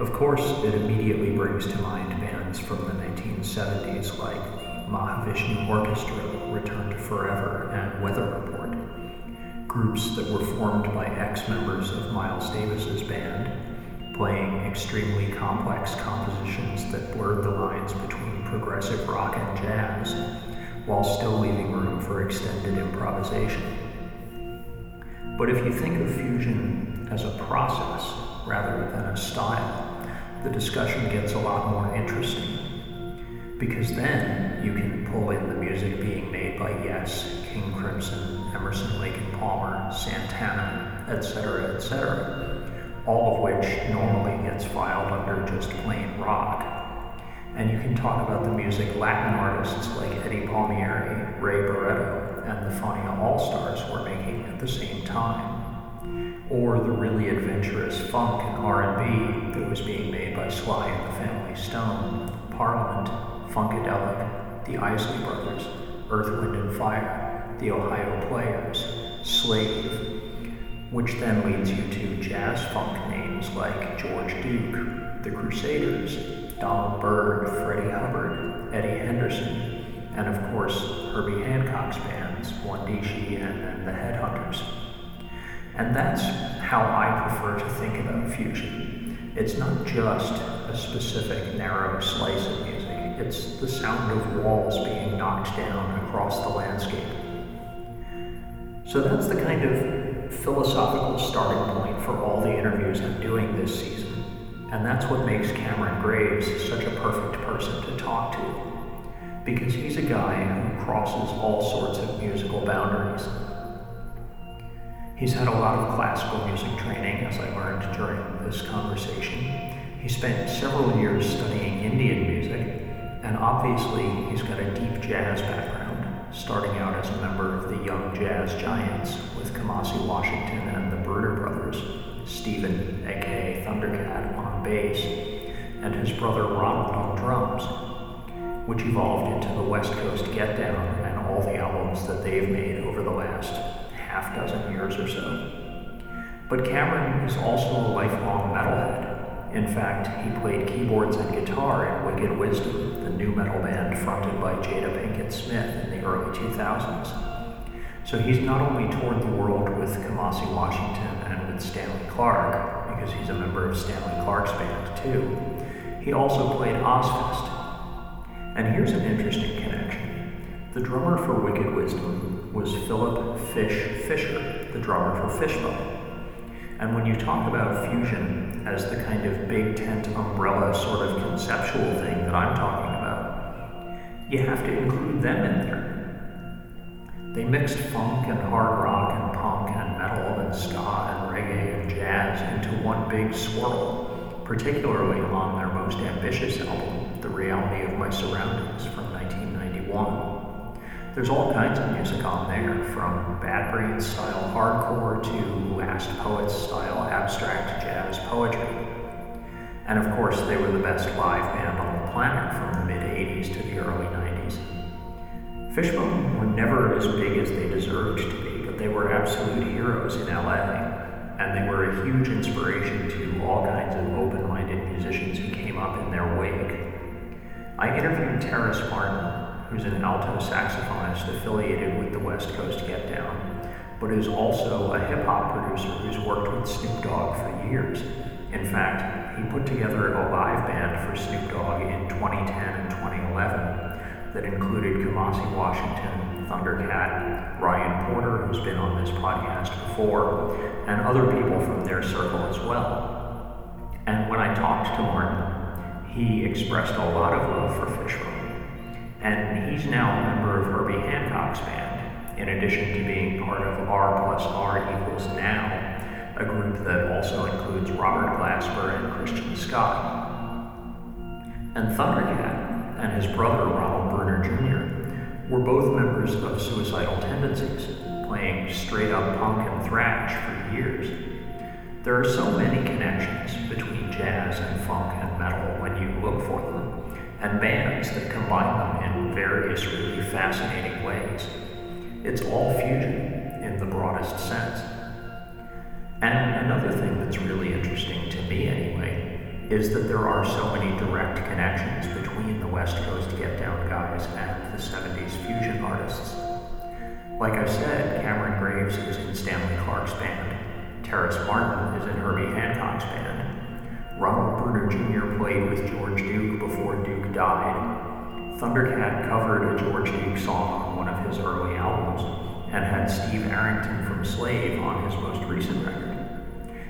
Of course, it immediately brings to mind bands from the 1970s like the Mahavishnu Orchestra, Return to Forever, and Weather Report. Groups that were formed by ex members of Miles Davis's band, playing extremely complex compositions that blurred the lines between progressive rock and jazz, while still leaving room for extended improvisation. But if you think of fusion as a process rather than a style, the discussion gets a lot more interesting. Because then you can pull in the music being made by Yes, King Crimson, Emerson, Lake and Palmer, Santana, etc., etc., all of which normally gets filed under just plain rock. And you can talk about the music Latin artists like Eddie Palmieri, Ray Barretto, and the Fania All Stars were making at the same time or the really adventurous funk and R&B that was being made by Sly and the Family Stone, Parliament, Funkadelic, the Isley Brothers, Earth, Wind and Fire, the Ohio Players, Slave, which then leads you to jazz funk names like George Duke, the Crusaders, Donald Byrd, Freddie Hubbard, Eddie Henderson, and of course Herbie Hancock's bands, One-Dee and then the Headhunters. And that's how I prefer to think about fusion. It's not just a specific narrow slice of music, it's the sound of walls being knocked down across the landscape. So that's the kind of philosophical starting point for all the interviews I'm doing this season. And that's what makes Cameron Graves such a perfect person to talk to. Because he's a guy who crosses all sorts of musical boundaries He's had a lot of classical music training, as I learned during this conversation. He spent several years studying Indian music, and obviously he's got a deep jazz background, starting out as a member of the Young Jazz Giants with Kamasi Washington and the Bruner Brothers, Stephen, aka Thundercat, on bass, and his brother Ronald on drums, which evolved into the West Coast Get Down and all the albums that they've made over the last half dozen years or so. But Cameron is also a lifelong metalhead. In fact, he played keyboards and guitar in Wicked Wisdom, the nu metal band fronted by Jada Pinkett Smith in the early 2000s. So he's not only toured the world with Kamasi Washington and with Stanley Clarke, because he's a member of Stanley Clarke's band too, he also played Ozzfest. And here's an interesting connection. The drummer for Wicked Wisdom was Philip Fish Fisher, the drummer for Fishbone. And when you talk about fusion as the kind of big tent umbrella sort of conceptual thing that I'm talking about, you have to include them in there. They mixed funk and hard rock and punk and metal and ska and reggae and jazz into one big swirl, particularly on their most ambitious album, The Reality of My Surroundings from 1991. There's all kinds of music on there, from Bad Brains style hardcore to Last Poets style abstract jazz poetry. And of course, they were the best live band on the planet from the mid 80s to the early 90s. Fishbone were never as big as they deserved to be, but they were absolute heroes in LA, and they were a huge inspiration to all kinds of open minded musicians who came up in their wake. I interviewed Terrace Martin, who's an alto saxophonist affiliated with the West Coast Get Down, but is also a hip hop producer who's worked with Snoop Dogg for years. In fact, he put together a live band for Snoop Dogg in 2010 and 2011 that included Kamasi Washington, Thundercat, Ryan Porter, who's been on this podcast before, and other people from their circle as well. And when I talked to Martin, he expressed a lot of love for Fishbone and he's now a member of Herbie Hancock's band, in addition to being part of R plus R equals Now, a group that also includes Robert Glasper and Christian Scott. And Thundercat and his brother Ronald Bruner Jr. were both members of Suicidal Tendencies, playing straight up punk and thrash for years. There are so many connections between jazz and funk and metal when you look for them, and bands that combine them in various really fascinating ways. It's all fusion in the broadest sense. And another thing that's really interesting to me, anyway, is that there are so many direct connections between the West Coast Get Down guys and the 70s fusion artists. Like I said, Cameron Graves is in Stanley Clarke's band, Terrace Martin is in Herbie Hancock's band, Ronald Bruner Jr. played with George Duke before Duke died. Thundercat covered a George Duke song on one of his early albums and had Steve Arrington from Slave on his most recent record.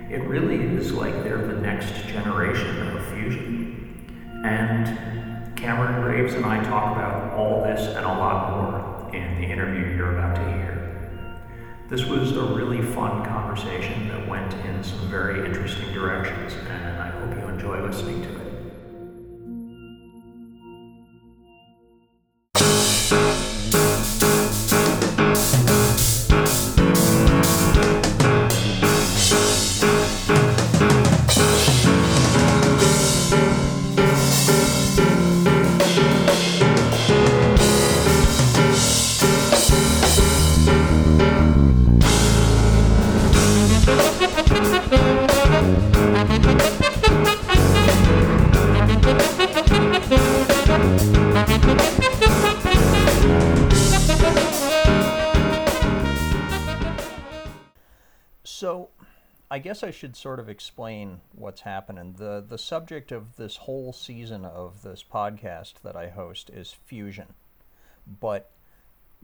It really is like they're the next generation of fusion. And Cameron Graves and I talk about all this and a lot more in the interview you're about to hear. This was a really fun conversation that went in some very interesting directions, and I hope you enjoy listening to it. I should sort of explain what's happening. The the subject of this whole season of this podcast that I host is fusion. But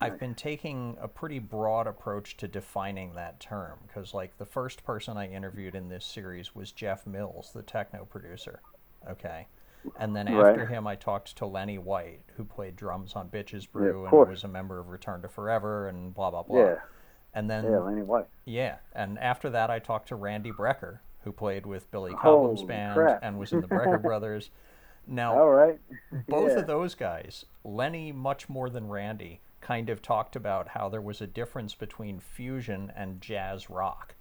I've been taking a pretty broad approach to defining that term because like the first person I interviewed in this series was Jeff Mills, the techno producer. Okay. And then after him, I talked to Lenny White, who played drums on Bitches Brew yeah, and was a member of Return to Forever and blah blah blah. Yeah. And then yeah. Yeah, and after that, I talked to Randy Brecker, who played with Billy Cobham's band crap. and was in the Brecker Brothers. Now, all right, both yeah. of those guys, Lenny much more than Randy, kind of talked about how there was a difference between fusion and jazz rock,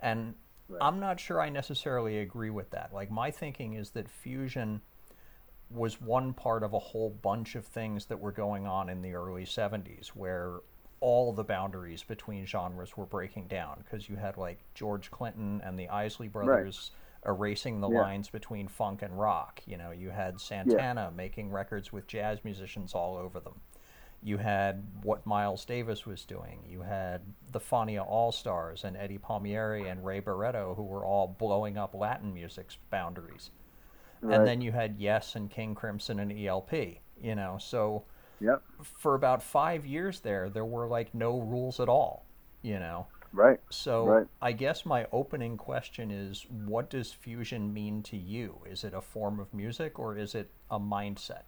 and right. I'm not sure I necessarily agree with that. Like my thinking is that fusion was one part of a whole bunch of things that were going on in the early 70s where all the boundaries between genres were breaking down because you had like George Clinton and the Isley Brothers right. erasing the yeah. lines between funk and rock. You know, you had Santana yeah. making records with jazz musicians all over them. You had what Miles Davis was doing. You had the Fania All Stars and Eddie Palmieri and Ray Barretto, who were all blowing up Latin music's boundaries. Right. And then you had Yes and King Crimson and ELP. You know, so Yep. For about five years there, there were like no rules at all, you know. Right. So right. I guess my opening question is what does fusion mean to you? Is it a form of music or is it a mindset?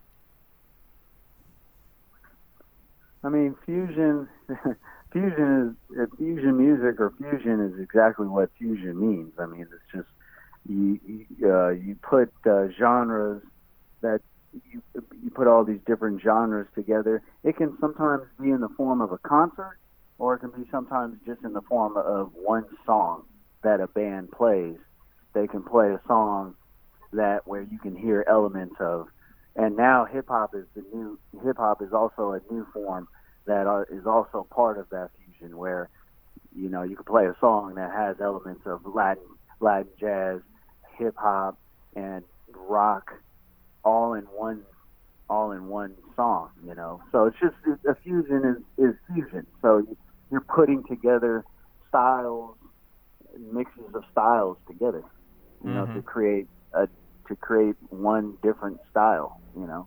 I mean, fusion fusion is fusion music or fusion is exactly what fusion means. I mean, it's just you uh, you put uh, genres that you you put all these different genres together. It can sometimes be in the form of a concert, or it can be sometimes just in the form of one song that a band plays. They can play a song that where you can hear elements of, and now hip hop is the new hip hop is also a new form that are, is also part of that fusion where you know you can play a song that has elements of Latin Latin jazz, hip hop, and rock all in one all in one song, you know. So it's just a fusion is, is fusion. So you're putting together styles, mixes of styles together, you mm-hmm. know, to mm-hmm. create a to create one different style, you know.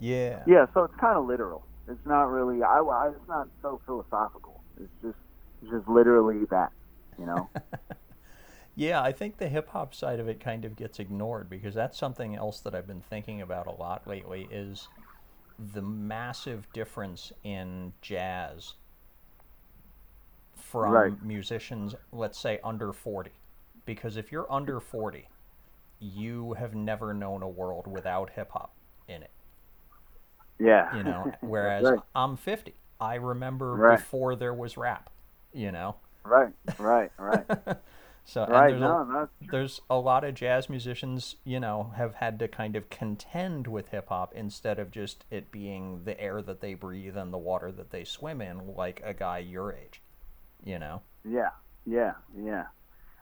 Yeah. Yeah. So it's kind of literal. It's not really. I, I. It's not so philosophical. It's just. It's just literally that, you know. Yeah, I think the hip hop side of it kind of gets ignored because that's something else that I've been thinking about a lot lately is the massive difference in jazz from right. musicians, let's say under 40. Because if you're under 40, you have never known a world without hip hop in it. Yeah. You know, whereas right. I'm 50. I remember Right. before there was rap. You know. Right. Right. Right. So right. there's No, a, there's a lot of jazz musicians, you know, have had to kind of contend with hip hop instead of just it being the air that they breathe and the water that they swim in, like a guy your age. You know. Yeah, yeah, yeah.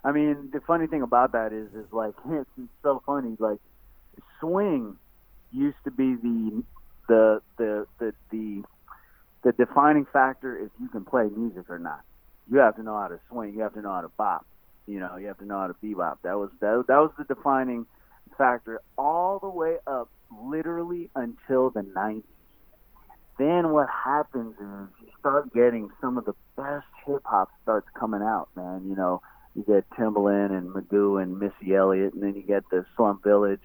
I mean, the funny thing about that is, is like it's, it's so funny. Like, swing used to be the the the the the the defining factor if you can play music or not. You have to know how to swing. You have to know how to bop. You know, you have to know how to bebop. That was that, that was the defining factor all the way up, literally until the 90s. Then what happens is you start getting some of the best hip hop starts coming out, man. You know, you get Timbaland and Magoo and Missy Elliott, and then you get the Slum Village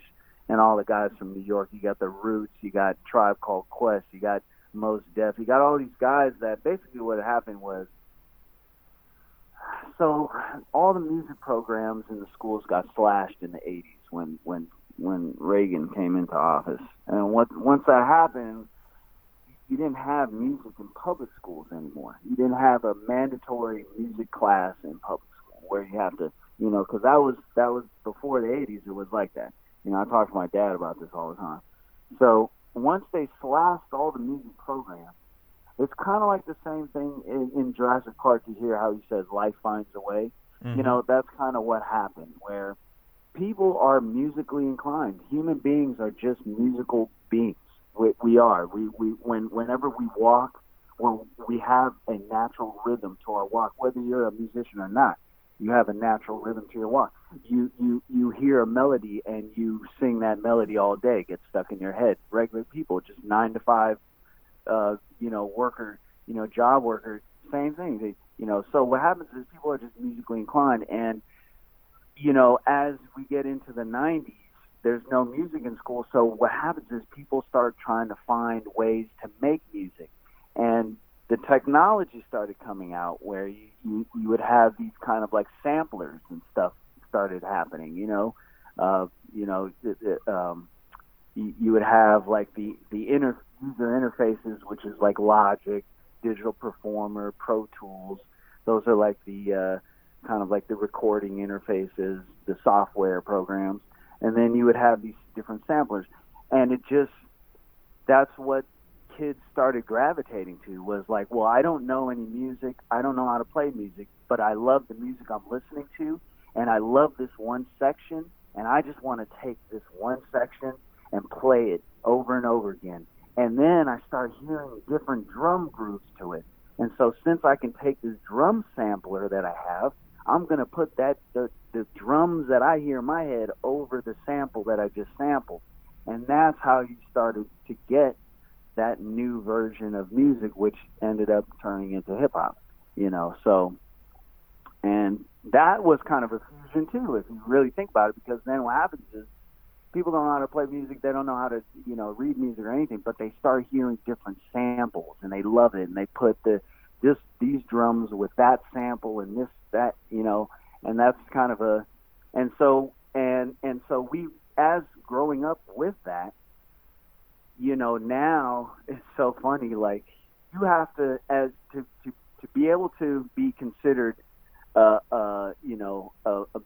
and all the guys from New York. You got the Roots, you got Tribe Called Quest, you got Mos Def, you got all these guys that basically what happened was so all the music programs in the schools got slashed in the 80s when when when Reagan came into office. And what, once that happened, you didn't have music in public schools anymore. You didn't have a mandatory music class in public school where you have to, you know, because that was that was before the 80s. It was like that. You know, I talk to my dad about this all the time. So once they slashed all the music programs, it's kind of like the same thing in, in Jurassic Park. You hear how he says life finds a way. You mm-hmm. know, that's kind of what happened where people are musically inclined. Human beings are just musical beings. We, we are. We, we when whenever we walk, or we have a natural rhythm to our walk. Whether you're a musician or not, you have a natural rhythm to your walk. You you you hear a melody and you sing that melody all day. It gets stuck in your head. Regular people, just nine to five, uh, you know, worker, you know, job worker, same thing. They, you know, so what happens is people are just musically inclined, and you know, as we get into the 90s, there's no music in school. So what happens is people start trying to find ways to make music, and the technology started coming out where you, you, you would have these kind of like samplers and stuff started happening. You know, uh, you know, it, it, um, you, you would have like the the inter, user interfaces, which is like Logic, Digital Performer, Pro Tools. Those are like the uh, kind of like the recording interfaces, the software programs, and then you would have these different samplers, and it just that's what kids started gravitating to was like, well, I don't know any music, I don't know how to play music, but I love the music I'm listening to, and I love this one section, and I just want to take this one section and play it over and over again. And then I start hearing different drum grooves to it. And so since I can take this drum sampler that I have, I'm going to put that the, the drums that I hear in my head over the sample that I just sampled. And that's how you started to get that new version of music which ended up turning into hip hop, you know. So and that was kind of a fusion too if you really think about it because then what happens is people don't know how to play music, they don't know how to, you know, read music or anything, but they start hearing different samples and they love it and they put the this these drums with that sample and this that, you know, and that's kind of a and so and and so we as growing up with that, you know, now it's so funny like you have to as to to to be able to be considered uh uh you know a, a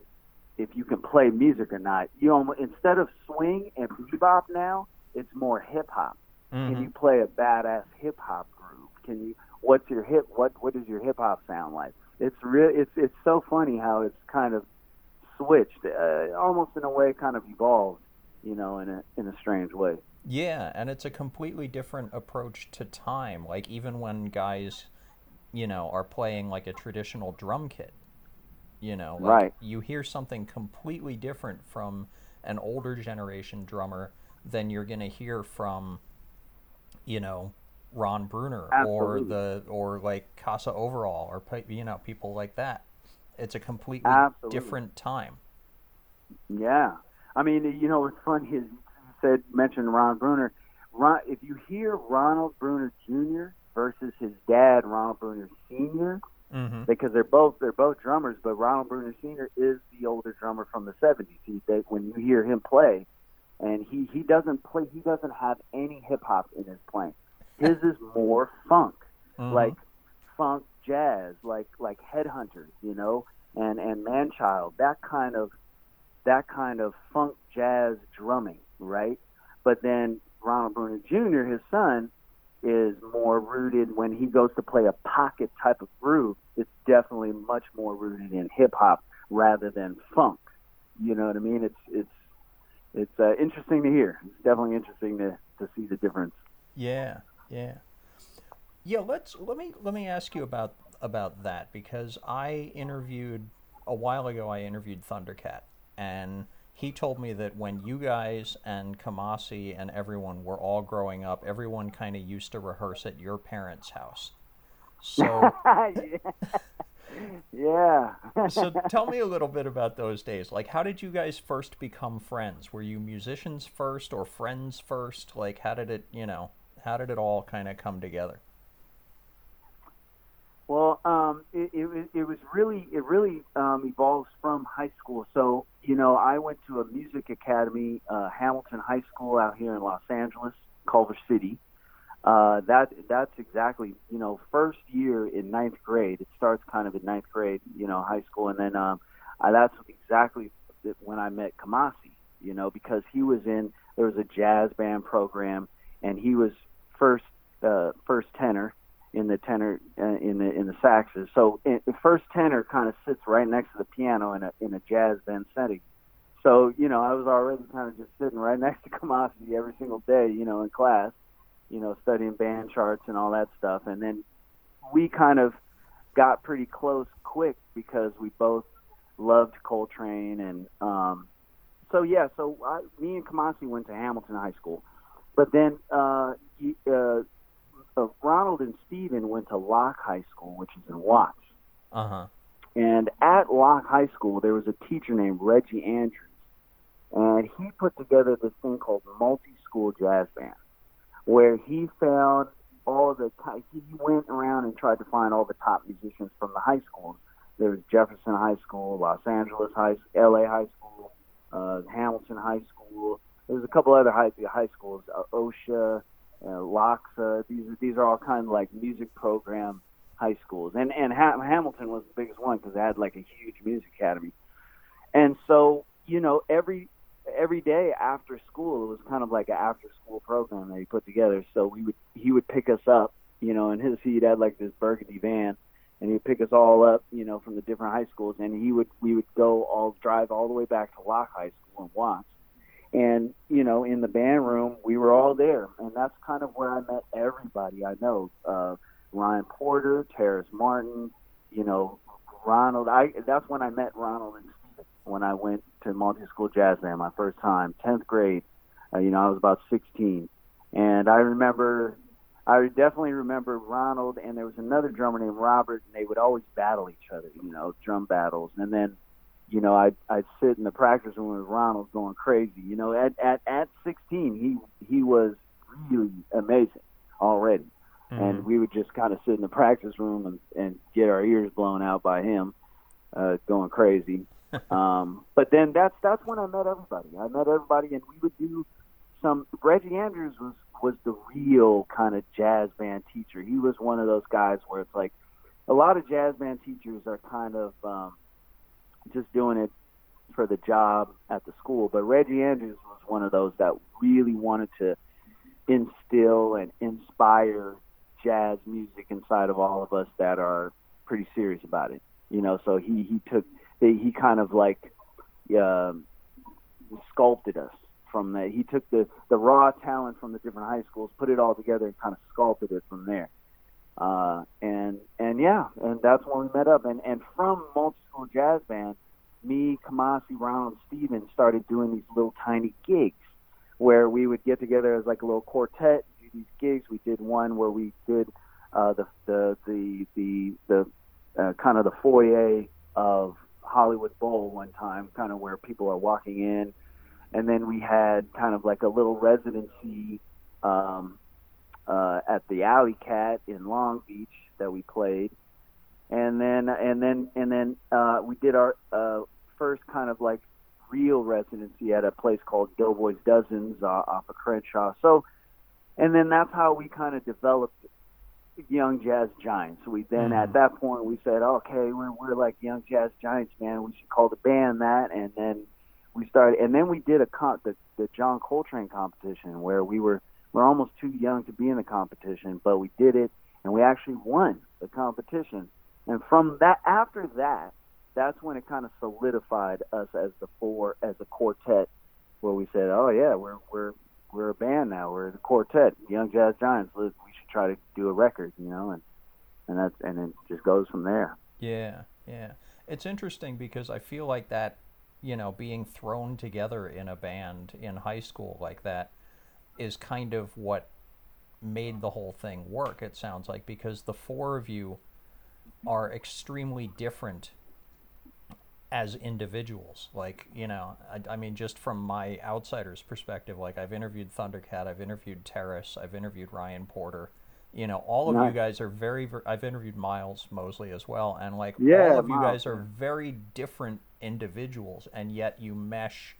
if you can play music or not. You know, instead of swing and bebop now, it's more hip hop. Mm-hmm. Can you play a badass hip hop groove? Can you? What's your hip? What What does your hip hop sound like? It's real. It's it's so funny how it's kind of switched, uh, almost in a way, kind of evolved. You know, in a in a strange way. Yeah, and it's a completely different approach to time. Like even when guys, you know, are playing like a traditional drum kit, you know, like Right. you hear something completely different from an older generation drummer than you're going to hear from, you know, Ron Bruner or the or like Kassa Overall or you know people like that. It's a completely Absolutely. different time. Yeah, I mean, you know, what's funny is said mentioned Ron Bruner. Ron, if you hear Ronald Bruner Jr. versus his dad, Ronald Bruner Sr., Mm-hmm. because they're both they're both drummers, but Ronald Bruner Sr. is the older drummer from the '70s. He, that when you hear him play, and he he doesn't play. He doesn't have any hip hop in his playing. His is more funk, Mhm. like funk jazz, like like Headhunters, you know, and and Manchild, that kind of that kind of funk jazz drumming, right? But then Ronald Bruner Jr., his son, is more rooted when he goes to play a pocket type of groove. It's definitely much more rooted in hip hop rather than funk. You know what I mean? It's it's it's uh, interesting to hear. It's definitely interesting to to see the difference. Yeah, yeah, yeah. Let's let me let me ask you about about that because I interviewed a while ago. I interviewed Thundercat, and he told me that when you guys and Kamasi and everyone were all growing up, everyone kind of used to rehearse at your parents' house. So, yeah. so tell me a little bit about those days. Like, how did you guys first become friends? Were you musicians first or friends first? Like, how did it, you know, how did it all kind of come together? Well, um, it, it, was- it was really it really um, evolves from high school. So you know, I went to a music academy, uh, Hamilton High School out here in Los Angeles, Culver City. Uh, that that's exactly you know first year in ninth grade. It starts kind of in ninth grade, you know, high school, and then um, I, that's exactly when I met Kamasi. You know, because he was in there was a jazz band program, and he was first uh, first tenor in the tenor uh, in the in the saxes. So in, the first tenor kind of sits right next to the piano in a in a jazz band setting. So you know, I was already kind of just sitting right next to Kamasi every single day, you know, in class, you know, studying band charts and all that stuff. And then we kind of got pretty close quick because we both loved Coltrane and um so yeah, so I, me and Kamasi went to Hamilton High School. But then uh, he, uh, uh, Ronald and Steven went to Locke High School, which is in Watts. Uh huh. And at Locke High School, there was a teacher named Reggie Andrews, and he put together this thing called multi-school jazz band, where he found all the he went around and tried to find all the top musicians from the high schools. There was Jefferson High School, Los Angeles High, L.A. High School, uh, Hamilton High School. There was a couple other high high schools, uh, OSHA, uh, Loxa. These these are all kind of like music program high schools, and and ha- Hamilton was the biggest one because it had like a huge music academy. And so you know every every day after school it was kind of like an after school program that he put together. So we would he would pick us up, you know, and his he'd had like this burgundy van, and he'd pick us all up, you know, from the different high schools, and he would we would go all drive all the way back to Locke High School in Watts. And you know, in the band room, we were all there, and that's kind of where I met everybody I know. Uh, Ryan Porter, Terrace Martin, you know, Ronald. I that's when I met Ronald and Steven when I went to multi school jazz band my first time, tenth grade. Uh, you know, I was about sixteen, and I remember, I definitely remember Ronald, and there was another drummer named Robert, and they would always battle each other. You know, drum battles, and then. You know, I'd I'd sit in the practice room with Ronald going crazy. You know, at at at 16, he he was really amazing already and we would just kind of sit in the practice room and, and get our ears blown out by him, uh, going crazy. um, but then that's that's when I met everybody. I met everybody, and we would do some. Reggie Andrews was was the real kind of jazz band teacher. He was one of those guys where it's like a lot of jazz band teachers are kind of um, just doing it for the job at the school, but Reggie Andrews was one of those that really wanted to instill and inspire jazz music inside of all of us that are pretty serious about it. You know, so he he took he kind of like um, sculpted us from that. He took the the raw talent from the different high schools, put it all together, and kind of sculpted it from there. Uh, and and yeah, and that's when we met up. And and from multi school jazz band, me, Kamasi, Ronald, Steven started doing these little tiny gigs where we would get together as like a little quartet, do these gigs. We did one where we did uh, the the the the the uh, kind of the foyer of Hollywood Bowl one time, kind of where people are walking in, and then we had kind of like a little residency um, uh, at the Alley Cat in Long Beach that we played, and then and then and then uh, we did our uh, first kind of like real residency at a place called Doughboys Dozens uh, off of Crenshaw. So, and then that's how we kind of developed Young Jazz Giants. We then Mhm. at that point we said, okay, we're we're like Young Jazz Giants, man. We should call the band that, and then we started, and then we did a con the the John Coltrane competition where we were we're almost too young to be in the competition, but we did it, and we actually won the competition. And from that, after that, that's when it kind of solidified us as the four, as a quartet, where we said, oh yeah, we're we're we're a band now. We're the quartet, Young Jazz Giants. Should try to do a record, you know, and and that's and it just goes from there. Yeah, yeah. It's interesting because I feel like that, you know, being thrown together in a band in high school like that is kind of what made the whole thing work, it sounds like, because the four of you are extremely different as individuals. Like, you know, I, I mean, just from my outsider's perspective, like, I've interviewed Thundercat, I've interviewed Terrace, I've interviewed Ryan Porter. You know, all of you guys are very, ver I've interviewed Miles Mosley as well, and like Yeah, all of you guys are very different individuals, and yet you mesh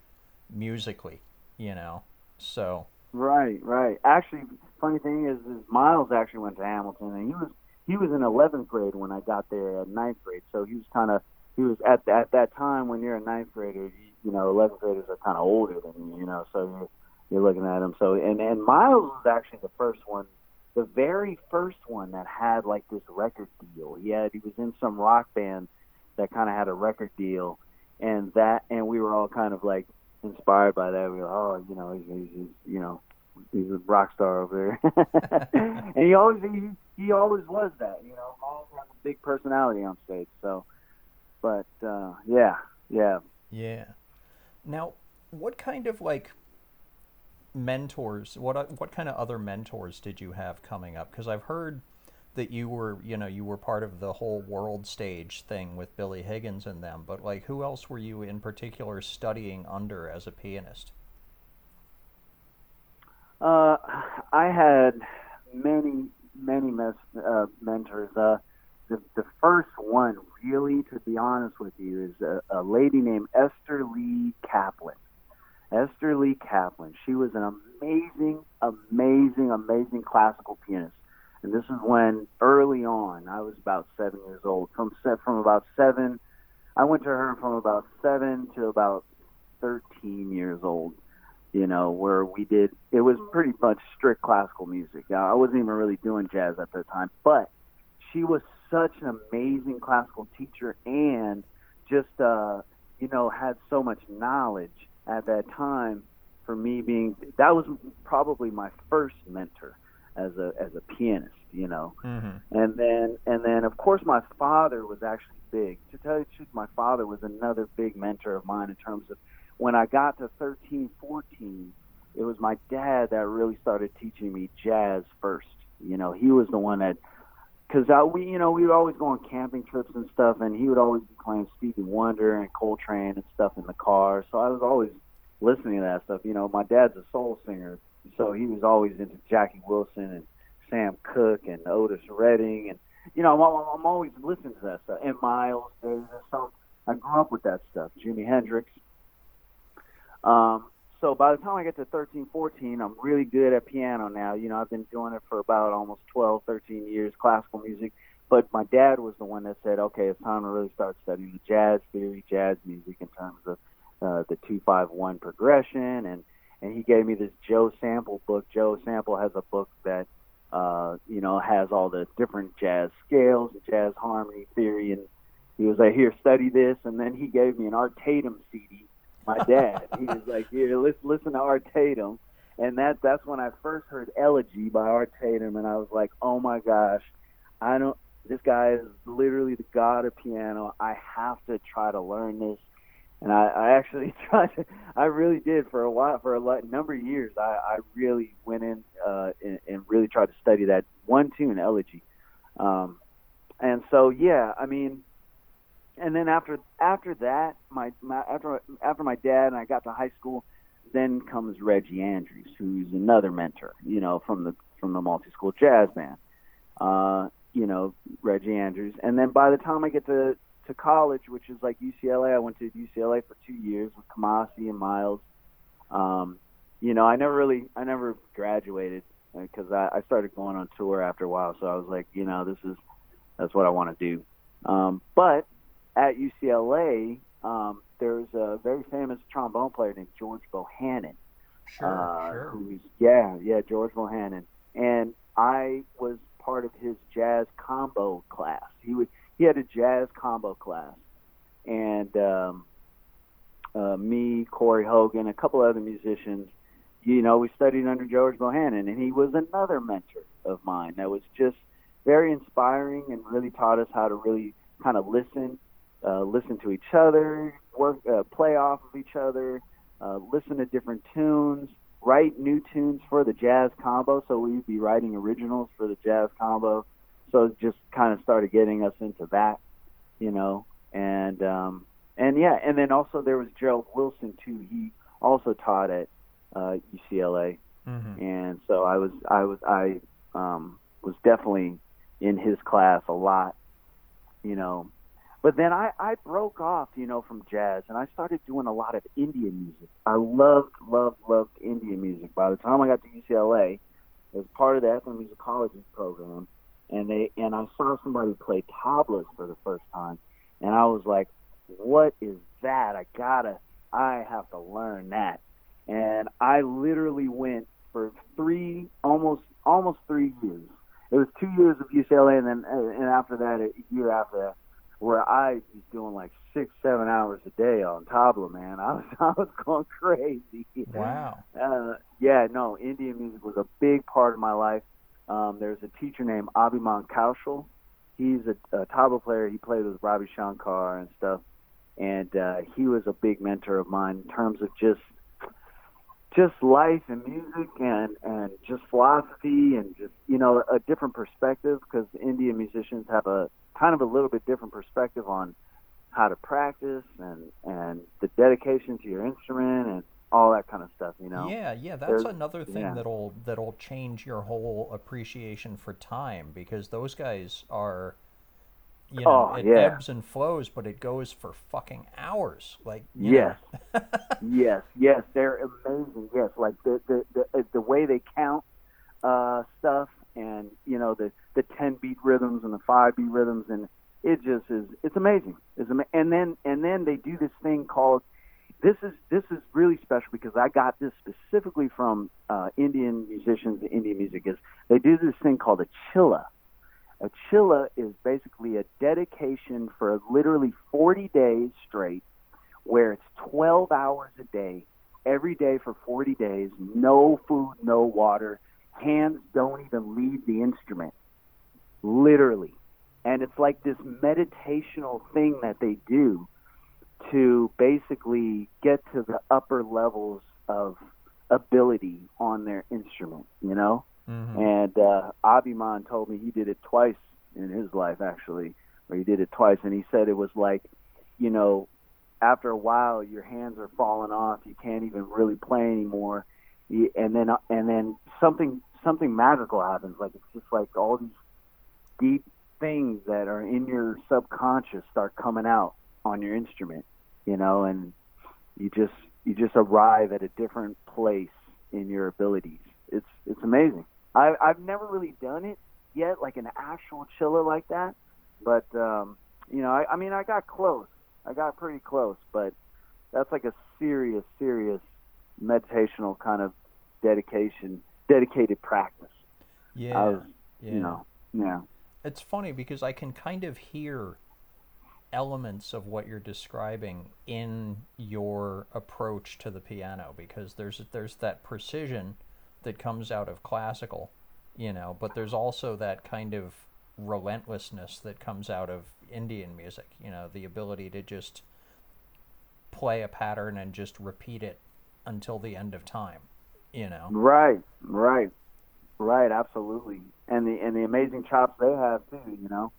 musically. You know, so Right, right. Actually, funny thing is, is Miles actually went to Hamilton, and he was he was in 11th grade when I got there at ninth grade. So he was kind of he was at at that time when you're a ninth grader, you, you know, 11th graders are kind of older than you, you know. So you're you're looking at him. So and and Miles was actually the first one, the very first one that had like this record deal. He had he was in some rock band that kind of had a record deal, and that and we were all kind of like inspired by that. We were, oh, you know, he's, he's, he's you know, he's a rock star over there. and he always he, he always was that, you know. always had a big personality on stage. So, but uh, yeah, yeah. Yeah. Now, what kind of like mentors? What what kind of other mentors did you have coming up? Because I've heard that you were, you know, you were part of the whole world stage thing with Billy Higgins and them. But like, who else were you in particular studying under as a pianist? Uh, I had many, many mes- uh, mentors. Uh, the, the first one, really, to be honest with you, is a, a lady named Esther Lee Kaplan. Esther Lee Kaplan. She was an amazing, amazing, amazing classical pianist. And this is when early on, I was about seven years old. From se- from about seven, I went to her from about seven to about thirteen years old you know, where we did, it was pretty much strict classical music. I wasn't even really doing jazz at that time, but she was such an amazing classical teacher and just, uh, you know, had so much knowledge at that time for me being, that was probably my first mentor as a, as a pianist, you know. Mm-hmm. And then, and then, of course, my father was actually big. To tell you the truth, my father was another big mentor of mine in terms of when I got to 13, 14, it was my dad that really started teaching me jazz first. You know, he was the one that, because we, you know, we would always go on camping trips and stuff, and he would always be playing Stevie Wonder and Coltrane and stuff in the car. So I was always listening to that stuff. You know, my dad's a soul singer, so he was always into Jackie Wilson and Sam Cooke and Otis Redding, and you know, I'm, I'm always listening to that stuff. And Miles Davis. So I grew up with that stuff. Jimi Hendrix. Um, so by the time I get to 13, 14, I'm really good at piano now. You know, I've been doing it for about almost 12, 13 years, classical music. But my dad was the one that said, okay, it's time to really start studying the jazz theory, jazz music in terms of uh, the 251 progression. And, and he gave me this Joe Sample book. Joe Sample has a book that, uh, you know, has all the different jazz scales, jazz harmony theory. And he was like, here, study this. And then he gave me an Art Tatum CD my dad. he was like, "Here, let's listen to Art Tatum," and that that's when I first heard Elegy by Art Tatum, and I was like, "Oh my gosh, I don't. This guy is literally the god of piano. I have to try to learn this." And I, I actually tried. To, I really did for a while, for a lot, number of years. I, I really went in uh, and, and really tried to study that one tune, Elegy. Um, and so, yeah, I mean, and then after after that, my, my after after my dad and I got to high school, then comes Reggie Andrews, who's another mentor, you know, from the from the multi school jazz band. Uh, you know, Reggie Andrews, and then by the time I get to to college, which is like UCLA. I went to UCLA for two years with Kamasi and Miles. Um, you know, I never really, I never graduated because I, I started going on tour after a while. So I was like, you know, this is that's what I want to do. Um, but at UCLA, um, there's a very famous trombone player named George Bohanon. Sure, uh, sure. Who's yeah, yeah, George Bohanon, and I was part of his jazz combo class. He would he had a jazz combo class, and um, uh, me, Corey Hogan, a couple other musicians. You know, we studied under George Bohanon, and he was another mentor of mine. That was just very inspiring and really taught us how to really kind of listen, uh, listen to each other, work, uh, play off of each other, uh, listen to different tunes, write new tunes for the jazz combo. So we'd be writing originals for the jazz combo. So it just kind of started getting us into that, you know, and um, and yeah, and then also there was Gerald Wilson too. He also taught at uh, UCLA, Mm-hmm. and so I was I was I um, was definitely in his class a lot, you know. But then I I broke off, you know, from jazz, and I started doing a lot of Indian music. I loved loved loved Indian music. By the time I got to UCLA, as part of the ethnomusicology program, and they and I saw somebody play tablas for the first time, and I was like, "What is that? I gotta, I have to learn that." And I literally went for three, almost almost three years. It was two years of UCLA, and then uh, and after that, a year after that, where I was doing like six, seven hours a day on tabla. Man, I was I was going crazy. Wow. Uh, yeah, no, Indian music was a big part of my life. Um, there's a teacher named Abhiman Kaushal. He's a, a tabla player. He played with Ravi Shankar and stuff, and uh, he was a big mentor of mine in terms of just just life and music and and just philosophy and just you know a different perspective because Indian musicians have a kind of a little bit different perspective on how to practice and and the dedication to your instrument and all that kind of stuff you know Yeah, yeah, that's There's- another thing yeah. that'll that'll change your whole appreciation for time because those guys are you know, Oh, it yeah. ebbs and flows, but it goes for fucking hours. Like Yes. yes, yes, they're amazing. Yes, like the the the, the way they count uh, stuff, and you know the the ten beat rhythms and the five beat rhythms, and it just is it's amazing. It's ama- and then and then they do this thing called this is this is really special because I got this specifically from uh, Indian musicians. Indian music is they do this thing called a chilla. A chilla is basically a dedication for literally 40 days straight where it's 12 hours a day, every day for 40 days, no food, no water, hands don't even leave the instrument, literally. And it's like this meditational thing that they do to basically get to the upper levels of ability on their instrument, you know? Mhm. And uh, Abhiman told me he did it twice in his life, actually, or he did it twice, and he said it was like, you know, after a while, your hands are falling off. You can't even really play anymore, and then and then something something magical happens. Like it's just like all these deep things that are in your subconscious start coming out on your instrument, you know, and you just you just arrive at a different place in your abilities. It's it's amazing. I I've never really done it yet, like an actual chilla like that. But um, you know, I, I mean, I got close. I got pretty close, but that's like a serious, serious meditational kind of dedication, dedicated practice. Yeah. Was, yeah. you know, yeah. It's funny because I can kind of hear elements of what you're describing in your approach to the piano because there's there's that precision that comes out of classical, you know, but there's also that kind of relentlessness that comes out of Indian music, you know, the ability to just play a pattern and just repeat it until the end of time, you know. Right, right, right. Absolutely. And the and the amazing chops they have too. You know,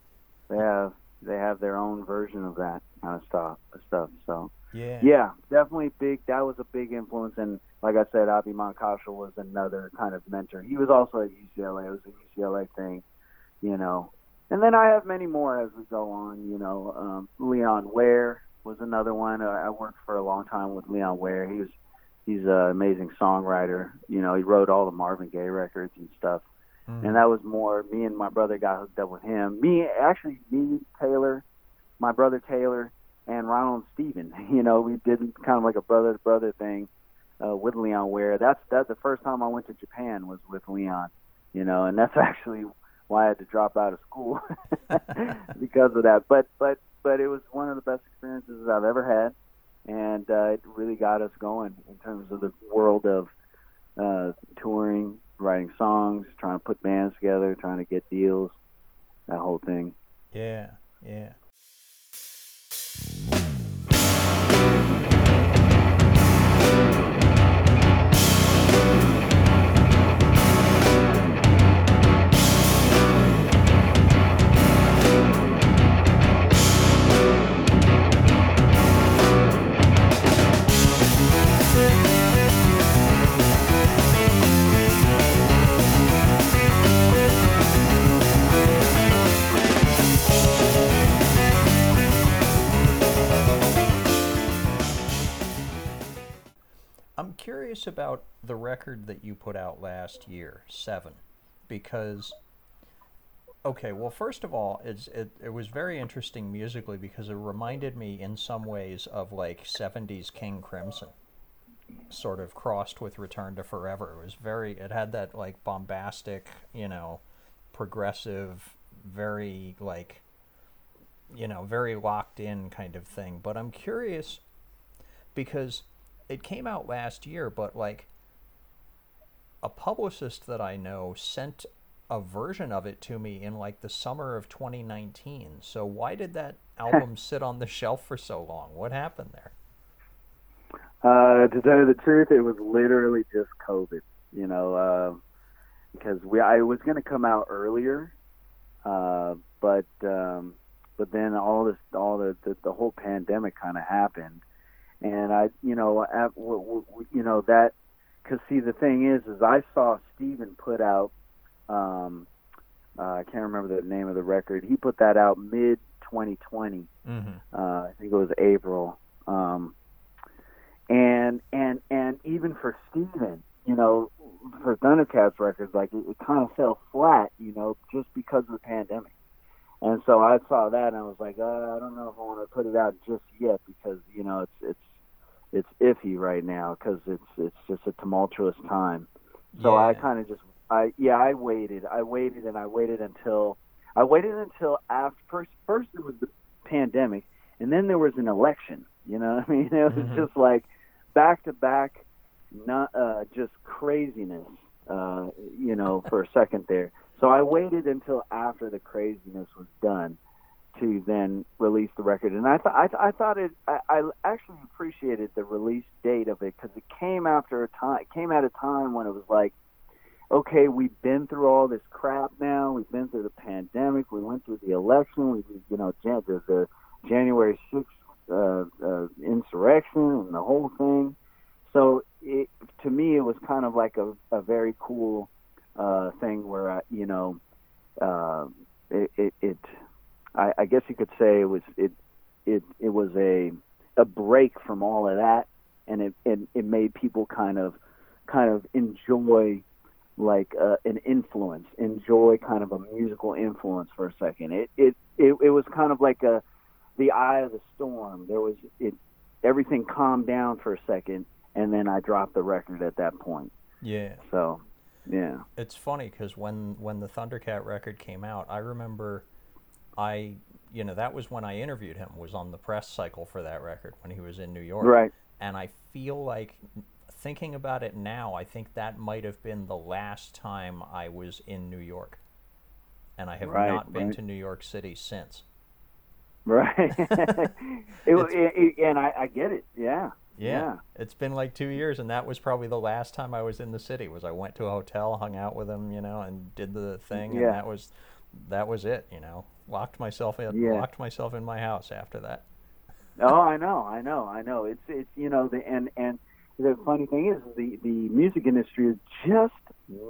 they have they have their own version of that kind of stuff. Stuff. So Yeah. yeah, definitely big. That was a big influence. And like I said, Abhiman Kaushal was another kind of mentor. He was also at UCLA. It was a UCLA thing, you know. and then I have many more as we go on. You know, um, Leon Ware was another one. Uh, I worked for a long time with Leon Ware. He was he's an amazing songwriter. You know, he wrote all the Marvin Gaye records and stuff. Mm-hmm. And that was more me and my brother got hooked up with him. Me actually me Taylor, my brother Taylor, and Ronald Steven. You know, we did kind of like a brother to brother thing uh, with Leon Ware. That's that's the first time I went to Japan was with Leon. You know, and that's actually why I had to drop out of school because of that. But but but it was one of the best experiences I've ever had, and uh, it really got us going in terms of the world of uh, touring, writing songs, trying to put bands together, trying to get deals, that whole thing. Yeah, yeah. Curious about the record that you put out last year, Seven, because okay, well, first of all, it's it, it was very interesting musically because it reminded me in some ways of like '70s King Crimson, sort of crossed with Return to Forever. It was very, it had that like bombastic, you know, progressive, very like, you know, very locked in kind of thing. But I'm curious because it came out last year, but like a publicist that I know sent a version of it to me in like the summer of 2019. So why did that album sit on the shelf for so long? What happened there? Uh, to tell you the truth, it was literally just COVID. You know, uh, because we I was going to come out earlier, uh, but um, but then all this all the the, the whole pandemic kind of happened, and I, you know, at, you know that because see the thing is, is I saw Steven put out, um, uh, I can't remember the name of the record. He put that out mid 2020. Mm-hmm. Uh, I think it was April. Um, and and and even for Steven, you know, for Thundercats records, like it, it kind of fell flat, you know, just because of the pandemic. And so I saw that and I was like, uh, I don't know if I want to put it out just yet because you know it's it's it's iffy right now because it's it's just a tumultuous time. So yeah. I kind of just I yeah I waited I waited and I waited until I waited until after first first it was the pandemic and then there was an election. You know I mean it was mm-hmm. just like back to back, not uh, just craziness. Uh, you know for a second there. So I waited until after the craziness was done to then release the record. And I, thought I, th- I thought it. I, I actually appreciated the release date of it because it came after a time. It came at a time when it was like, okay, we've been through all this crap now. We've been through the pandemic. We went through the election. We, you know, Jan- the, the January sixth uh, uh, insurrection and the whole thing. So it, to me, it was kind of like a, a very cool uh, thing where I, you know, uh, it, it, it I, I guess you could say it was it it it was a a break from all of that, and it it, it made people kind of kind of enjoy like uh, an influence, enjoy kind of a musical influence for a second. It it it, it was kind of like a the eye of the storm. There was it everything calmed down for a second, and then I dropped the record at that point. Yeah. So, yeah. It's funny because when when the Thundercat record came out, I remember I, you know, that was when I interviewed him. Was on the press cycle for that record when he was in New York. Right. And I feel like thinking about it now, I think that might have been the last time I was in New York, and I have right, not been right. to New York City since. Right. it, it, and I, I get it. Yeah. Yeah. yeah. It's been like two years, and that was probably the last time I was in the city. Was I went to a hotel, hung out with him, you know, and did the thing, yeah. and that was that was it. You know, locked myself in, yeah. locked myself in my house after that. oh, I know, I know, I know. It's it's you know the and and the funny thing is the the music industry is just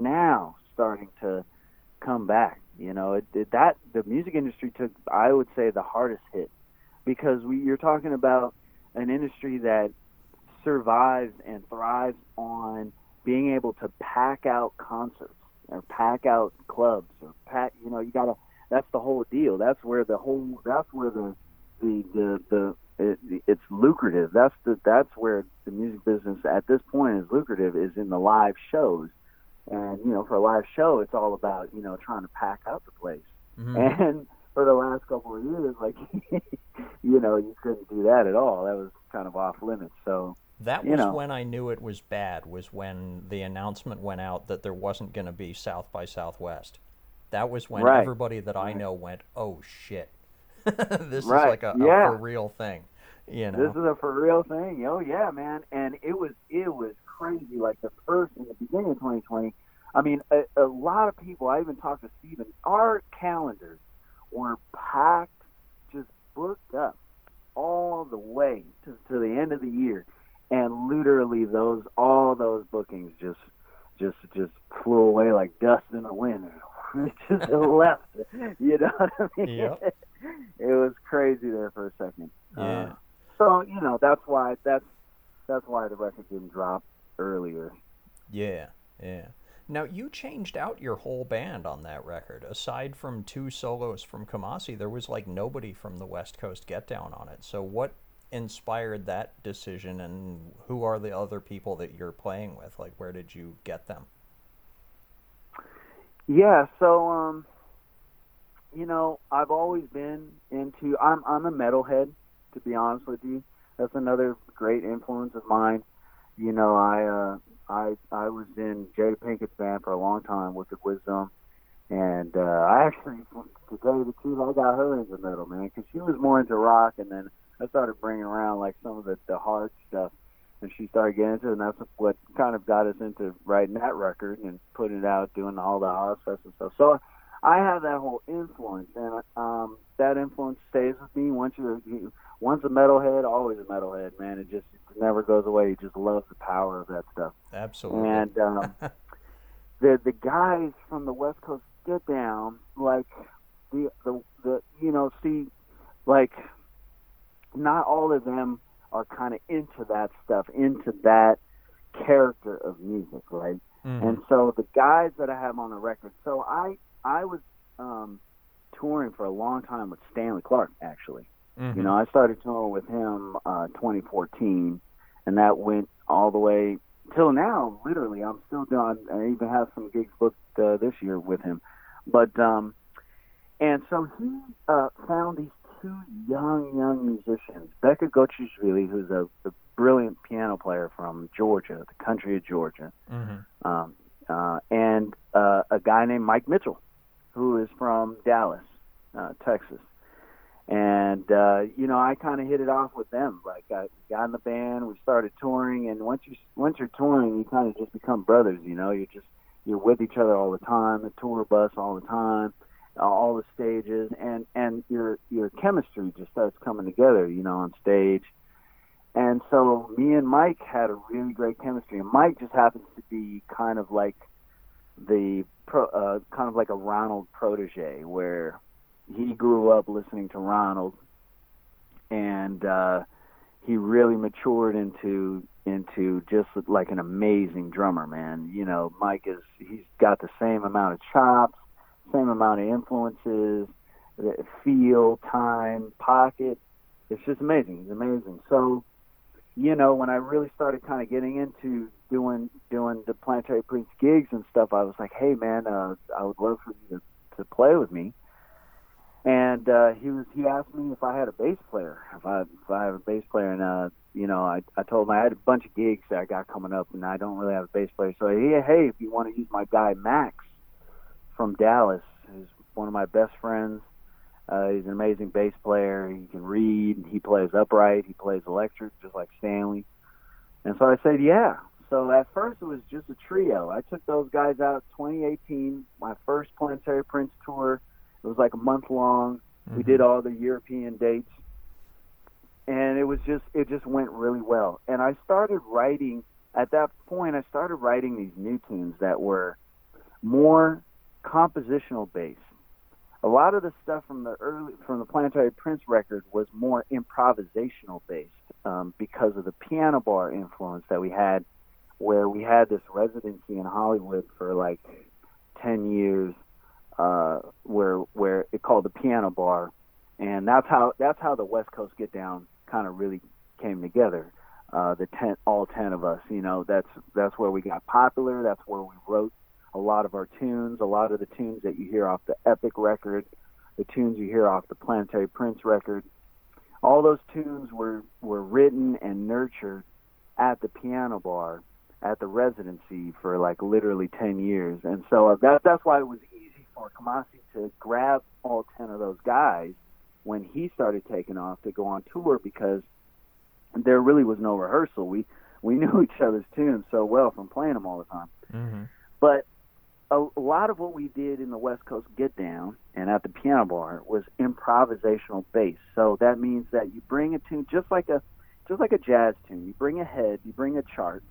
now starting to come back. You know, it, it, that the music industry took, I would say, the hardest hit because we, you're talking about an industry that survives and thrives on being able to pack out concerts or pack out clubs or pack. You know, you gotta. That's the whole deal. That's where the whole. That's where the the the the it, it's lucrative. That's the that's where the music business at this point is lucrative is in the live shows. And you know, for a live show, it's all about you know trying to pack out the place. Mm-hmm. And for the last couple of years, like you know, you couldn't do that at all. That was kind of off limits. So that was you know. when I knew it was bad. Was when the announcement went out that there wasn't going to be South by Southwest. That was when right. everybody that I know went, "Oh shit, this right. is like a, yeah. a for real thing." You know, this is a for real thing. Oh yeah, man. And it was it was crazy. Like the first in the beginning of 2020. I mean, a, a lot of people. I even talked to Steven. Our calendars were packed, just booked up all the way to, to the end of the year and literally those all those bookings just just just flew away like dust in the wind. It just left. You know what I mean? Yep. it was crazy there for a second. Yeah. Uh, so you know that's why that's that's why the record didn't drop earlier. Yeah, yeah. Now you changed out your whole band on that record. Aside from two solos from Kamasi, there was like nobody from the West Coast Get Down on it. So what inspired that decision and who are the other people that you're playing with? Like where did you get them? Yeah, so um you know, I've always been into I'm I'm a metalhead to be honest with you. That's another great influence of mine. You know, I uh I I was in Jada Pinkett's band for a long time with the Wisdom and uh I actually to tell you the truth, I got her into metal, man, because she was more into rock, and then I started bringing around like some of the the hard stuff, and she started getting into it, and that's what kind of got us into writing that record and putting it out, doing all the Ozzfest and stuff. So I have that whole influence, and um, that influence stays with me. Once you're you, once a metalhead, always a metalhead, man. It just it never goes away. You just love the power of that stuff. Absolutely. And um, the the guys from the West Coast get down, like the the the you know, see, like not all of them are kind of into that stuff, into that character of music, right? Mm-hmm. And so the guys that I have on the record, so I I was um, touring for a long time with Stanley Clarke, actually. Mm-hmm. You know, I started touring with him uh, 2014, and that went all the way till now. Literally, I'm still doing. I even have some gigs booked uh, this year with him, but um, and so he uh, found these two young, young musicians, Beka Gochiashvili, who's a, a brilliant piano player from Georgia, the country of Georgia, mm-hmm. um, uh, and uh, a guy named Mike Mitchell, who is from Dallas, uh, Texas. And uh, you know, I kind of hit it off with them. Like, I got in the band, we started touring, and once you once you're touring, you kind of just become brothers. You know, you're just you're with each other all the time, the tour bus all the time uh, the stages, and and your your chemistry just starts coming together, you know, on stage. And so me and Mike had a really great chemistry, and Mike just happens to be kind of like the pro, uh, kind of like a Ronald protege, where he grew up listening to Ronald, and uh, he really matured into into just like an amazing drummer, man. You know, Mike is he's got the same amount of chops same amount of influences, feel, time, pocket. It's just amazing. It's amazing. So, you know, when I really started kind of getting into doing doing the Planetary Prince gigs and stuff, I was like, hey man, uh, I would love for you to, to play with me. And uh, he was he asked me if I had a bass player, if I if I have a bass player, and uh, you know, I I told him I had a bunch of gigs that I got coming up, and I don't really have a bass player. So hey, hey, if you want to use my guy Max, from Dallas. He's one of my best friends. Uh, he's an amazing bass player. He can read. He plays upright. He plays electric, just like Stanley. And so I said, yeah. So at first it was just a trio. I took those guys out 2018, my first Planetary Prince tour. It was like a month long. Mm-hmm. We did all the European dates. And it was just it just went really well. And I started writing at that point I started writing these new tunes that were more compositional based. a lot of the stuff from the early from the Planetary Prince record was more improvisational based um, because of the piano bar influence that we had, where we had this residency in Hollywood for like ten years, uh, where where it called the piano bar, and that's how that's how the West Coast Get Down kind of really came together. Uh, the ten, all ten of us, you know, that's that's where we got popular. That's where we wrote a lot of our tunes, a lot of the tunes that you hear off the Epic record, the tunes you hear off the Planetary Prince record. All those tunes were were written and nurtured at the piano bar at the residency for like literally 10 years. And so uh, that that's why it was easy for Kamasi to grab all 10 of those guys when he started taking off to go on tour because there really was no rehearsal. We we knew each other's tunes so well from playing them all the time. Mm-hmm. But a, lot of what we did in the West Coast Get Down and at the piano bar was improvisational based. So that means that you bring a tune just like a just like a jazz tune. You bring a head, you bring a chart.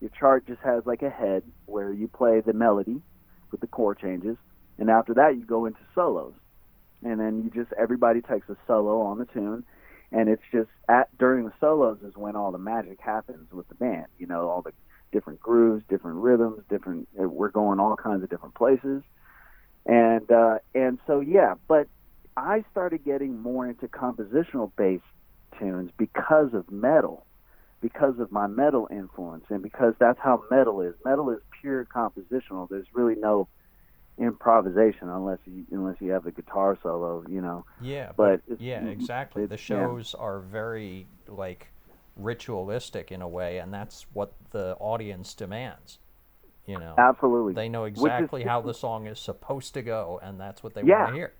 Your chart just has like a head where you play the melody with the chord changes, and after that you go into solos. And then you just everybody takes a solo on the tune and it's just at during the solos is when all the magic happens with the band. You know, all the different grooves, different rhythms, different. uh, We're going all kinds of different places, and uh, and so yeah. But I started getting more into compositional based tunes because of metal, because of my metal influence, and because that's how metal is. Metal is pure compositional. There's really no improvisation unless you unless you have a guitar solo, you know. Yeah, But but yeah, exactly. The it's- yeah. shows are very like ritualistic in a way, and that's what the audience demands. You know, Absolutely. they know Which is exactly how the song is supposed to go, and that's what they Yeah. want to hear.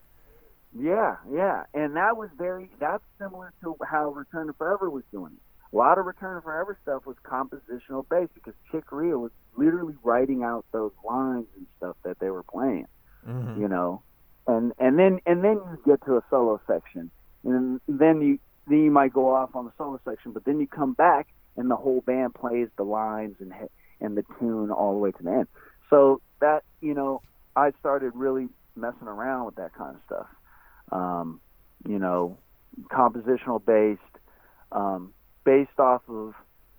Yeah, yeah, and that was very that's similar to how Return to Forever was doing it. A lot of Return to Forever stuff was compositional based because Chick Corea was literally writing out those lines and stuff that they were playing, hmm you know, and and then and then you get to a solo section, and then you then you might go off on the solo section, but then you come back and the whole band plays the lines and and the tune all the way to the end. So that you know, I started really messing around with that kind of stuff. Um, you know, compositional based, um, based off of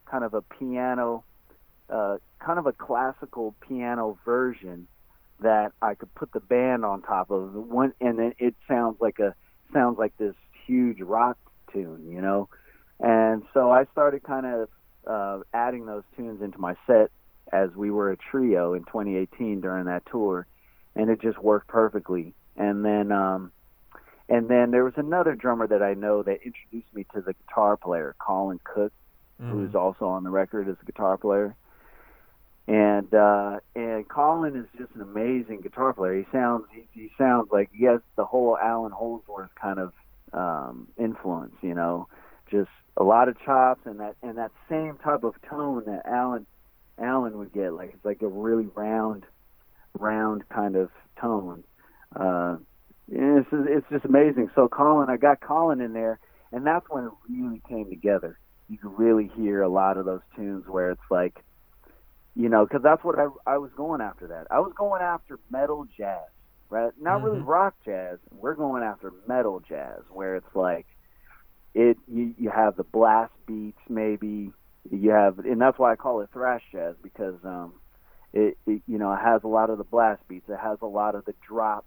kind of a piano, uh, kind of a classical piano version that I could put the band on top of one, and then it sounds like a sounds like this huge rock tune, you know. And so I started kind of uh, adding those tunes into my set as we were a trio in 2018 during that tour, and it just worked perfectly. And then, um, and then there was another drummer that I know that introduced me to the guitar player, Colin Cook, Mm-hmm. who's also on the record as a guitar player. And uh, and Colin is just an amazing guitar player. He sounds he, he sounds like he has the whole Allan Holdsworth kind of um, influence, you know, just a lot of chops and that and that same type of tone that Allan Allan would get. Like it's like a really round, round kind of tone. Uh, it's it's just amazing. So Colin, I got Colin in there, and that's when it really came together. You could really hear a lot of those tunes where it's like, you know, because that's what I I was going after. That I was going after metal jazz, right? Not really Mhm. rock jazz. We're going after metal jazz, where it's like, it you you have the blast beats maybe you have, and that's why I call it thrash jazz because um, it, it you know it has a lot of the blast beats. It has a lot of the drop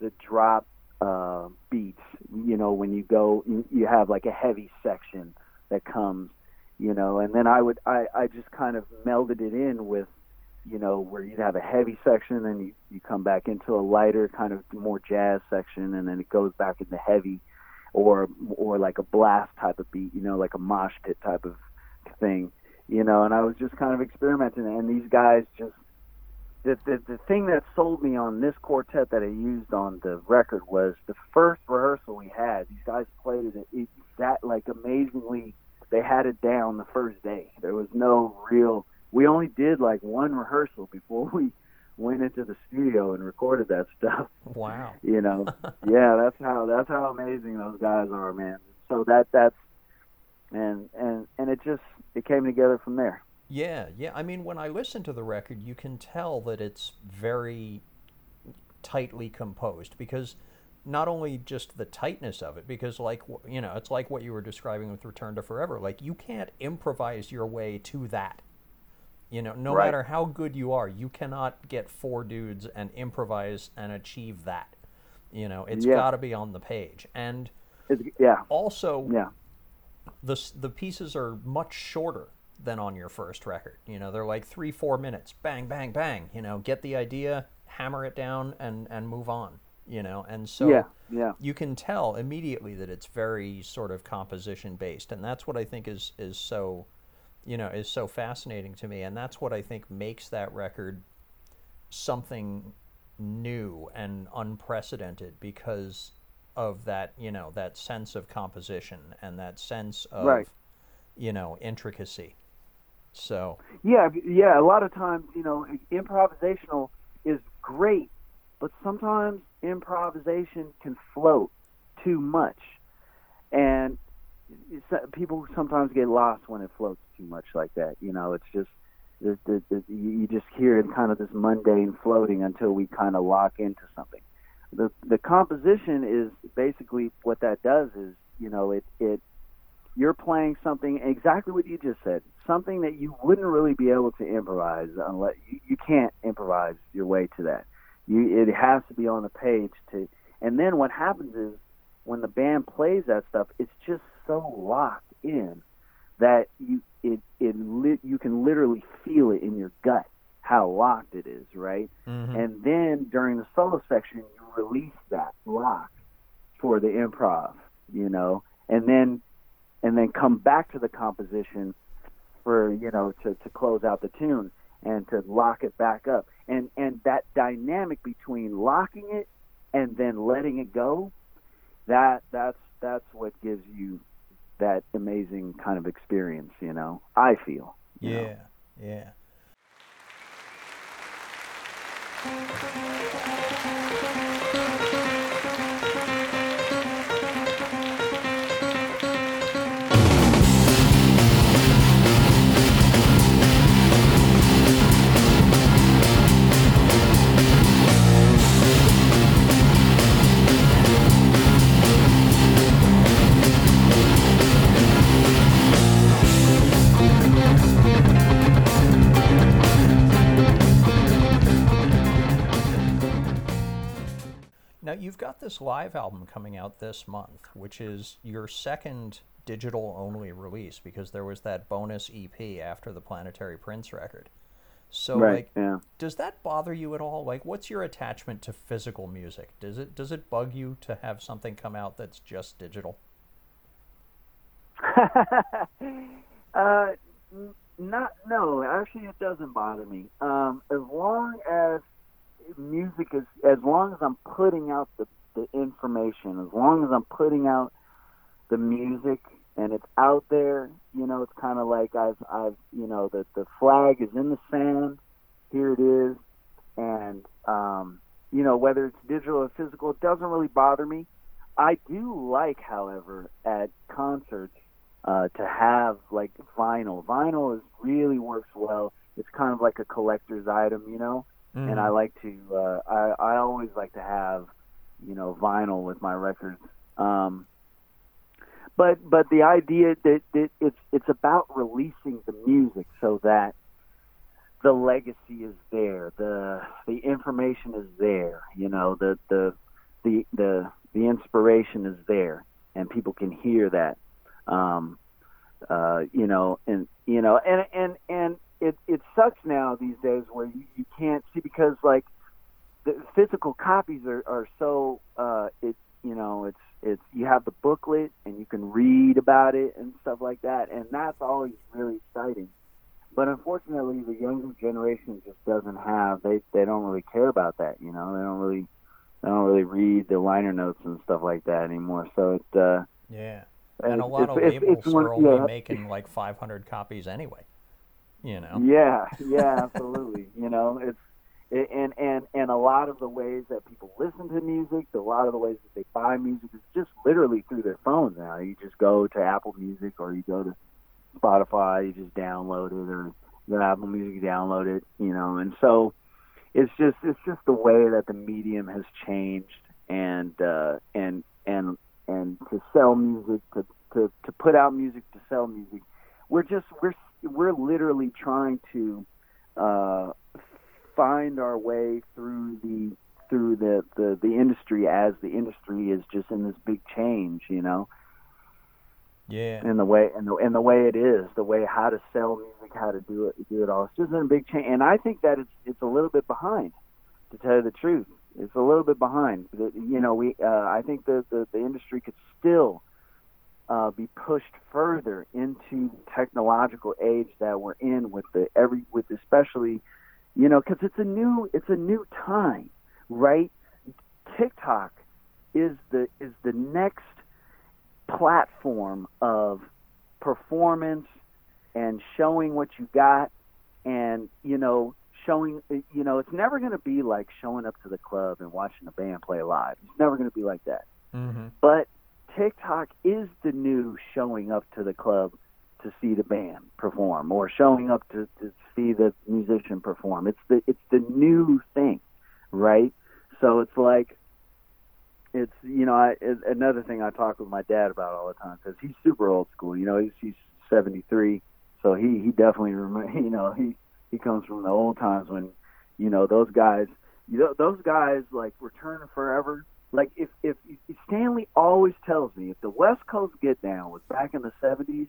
the drop uh, beats. You know, when you go, you, you have like a heavy section that comes, you know, and then I would, I, I just kind of melded it in with, you know, where you'd have a heavy section, and you, you come back into a lighter kind of more jazz section, and then it goes back into heavy, or or like a blast type of beat, you know, like a mosh pit type of thing, you know, and I was just kind of experimenting, and these guys just the, the the thing that sold me on this quartet that I used on the record was the first rehearsal we had. These guys played it, it that like amazingly. They had it down the first day. There was no real. We only did like one rehearsal before we went into the studio and recorded that stuff. Wow. You know, yeah, that's how that's how amazing those guys are, man. So that that's and and and it just it came together from there. Yeah, yeah. I mean, when I listen to the record, you can tell that it's very tightly composed because not only just the tightness of it, because like you know, it's like what you were describing with Return to Forever. Like you can't improvise your way to that. You know, no Right. matter how good you are, you cannot get four dudes and improvise and achieve that. You know, it's Yeah. got to be on the page. And It's, yeah, also, yeah, the the pieces are much shorter than on your first record. You know, they're like three, four minutes, bang, bang, bang. You know, get the idea, hammer it down, and and move on. You know, and so yeah, yeah. you can tell immediately that it's very sort of composition based, and that's what I think is is so, you know, is so fascinating to me, and that's what I think makes that record something new and unprecedented because of that you know that sense of composition and that sense of Right. you know intricacy so Yeah, yeah. A lot of times, you know, improvisational is great, but sometimes improvisation can float too much, and people sometimes get lost when it floats too much like that. You know, it's just the, the, the, you just hear it kind of this mundane floating until we kind of lock into something. The the composition is basically what that does is you know it it you're playing something exactly what you just said something that you wouldn't really be able to improvise unless you, you can't improvise your way to that you it has to be on the page to and then what happens is when the band plays that stuff it's just so locked in that you it it li- you can literally feel it in your gut how locked it is right? Mhm. and then during the solo section you release that lock for the improv you know? And then and then come back to the composition for you know to, to close out the tune and to lock it back up. And and that dynamic between locking it and then letting it go that that's that's what gives you that amazing kind of experience you know i feel you know. yeah this live album coming out this month, which is your second digital only release because there was that bonus EP after the Planetary Prince record. So right like yeah does that bother you at all? Like what's your attachment to physical music? Does it does it bug you to have something come out that's just digital? uh, not no. Actually, it doesn't bother me. Um, as long as music is, as long as I'm putting out the the information, as long as I'm putting out the music and it's out there, you know, it's kind of like I've I've you know the the flag is in the sand. Here it is, and um, you know whether it's digital or physical, it doesn't really bother me. I do like, however, at concerts uh, to have like vinyl. Vinyl is really works well. It's kind of like a collector's item, you know. And I like to. Uh, I I always like to have, you know, vinyl with my records. Um, but but the idea that, that it's it's about releasing the music so that the legacy is there, the the information is there, you know, the the the the the inspiration is there, and people can hear that. Um, uh, you know, and you know, and and and it it sucks now these days where you, you can't see because like the physical copies are are so uh, it you know it's it's you have the booklet and you can read about it and stuff like that, and that's always really exciting. But unfortunately, the younger generation just doesn't have they they don't really care about that. You know, they don't really they don't really read the liner notes and stuff like that anymore. So it uh, Yeah. And a it's- lot of it's- it's- labels it's are only yeah. making like 500 copies anyway. You know. Yeah, yeah, absolutely. you know, it's it, and and and a lot of the ways that people listen to music, a lot of the ways that they buy music is just literally through their phones now. You just go to Apple Music or you go to Spotify, you just download it, or the Apple Music, download it. You know, and so it's just it's just the way that the medium has changed, and uh, and and and to sell music, to, to to put out music, to sell music. We're just we're we're literally trying to uh, find our way through the through the, the the industry as the industry is just in this big change, you know. Yeah. In the way and the and the way it is, the way how to sell music, how to do it, do it all. It's just in a big change, and I think that it's it's a little bit behind, to tell you the truth. It's a little bit behind. You know, we uh, I think the, the the industry could still uh, be pushed further into the technological age that we're in with the every with especially, you know, because it's a new it's a new time, right? TikTok is the is the next platform of performance and showing what you got and you know showing you know it's never going to be like showing up to the club and watching a band play live it's never going to be like that mm-hmm. but tiktok is the new showing up to the club to see the band perform or showing up to, to see the musician perform it's the it's the new thing right so it's like it's you know I, it's another thing I talk with my dad about all the time because he's super old school. You know, he's he's 73, so he he definitely remember. You know, he he comes from the old times when you know those guys. You know, those guys like return forever. Like if if, if Stanley always tells me if the West Coast Get Down was back in the 70s,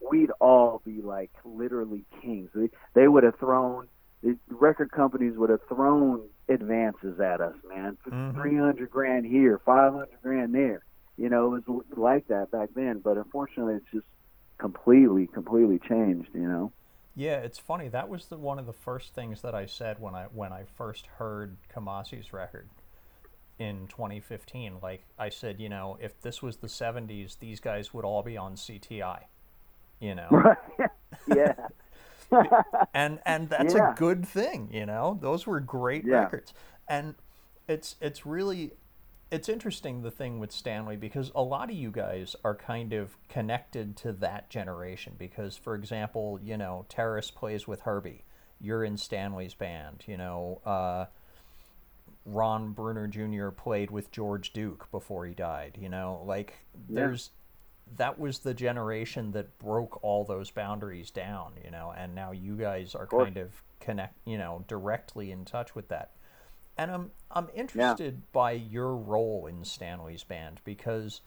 we'd all be like literally kings. They, they would have thrown the record companies would have thrown advances at us, man. Mhm. 300 grand here, 500 grand there. You know, it was like that back then, but unfortunately it's just completely, completely changed, you know? Yeah, it's funny. That was the one of the first things that I said when I when I first heard Kamasi's record in 2015. Like I said, you know, if this was the 70s, these guys would all be on CTI. You know, Right. yeah. and and that's Yeah. a good thing. You know, those were great Yeah. records, and it's it's really it's interesting the thing with Stanley because a lot of you guys are kind of connected to that generation because for example, you know, Terrace plays with Herbie. You're in Stanley's band, you know, uh, Ron Bruner Jr. played with George Duke before he died, you know, like there's that was the generation that broke all those boundaries down, you know, and now you guys are kind of connect, you know, directly in touch with that. And I'm I'm interested by your role in Stanley's band because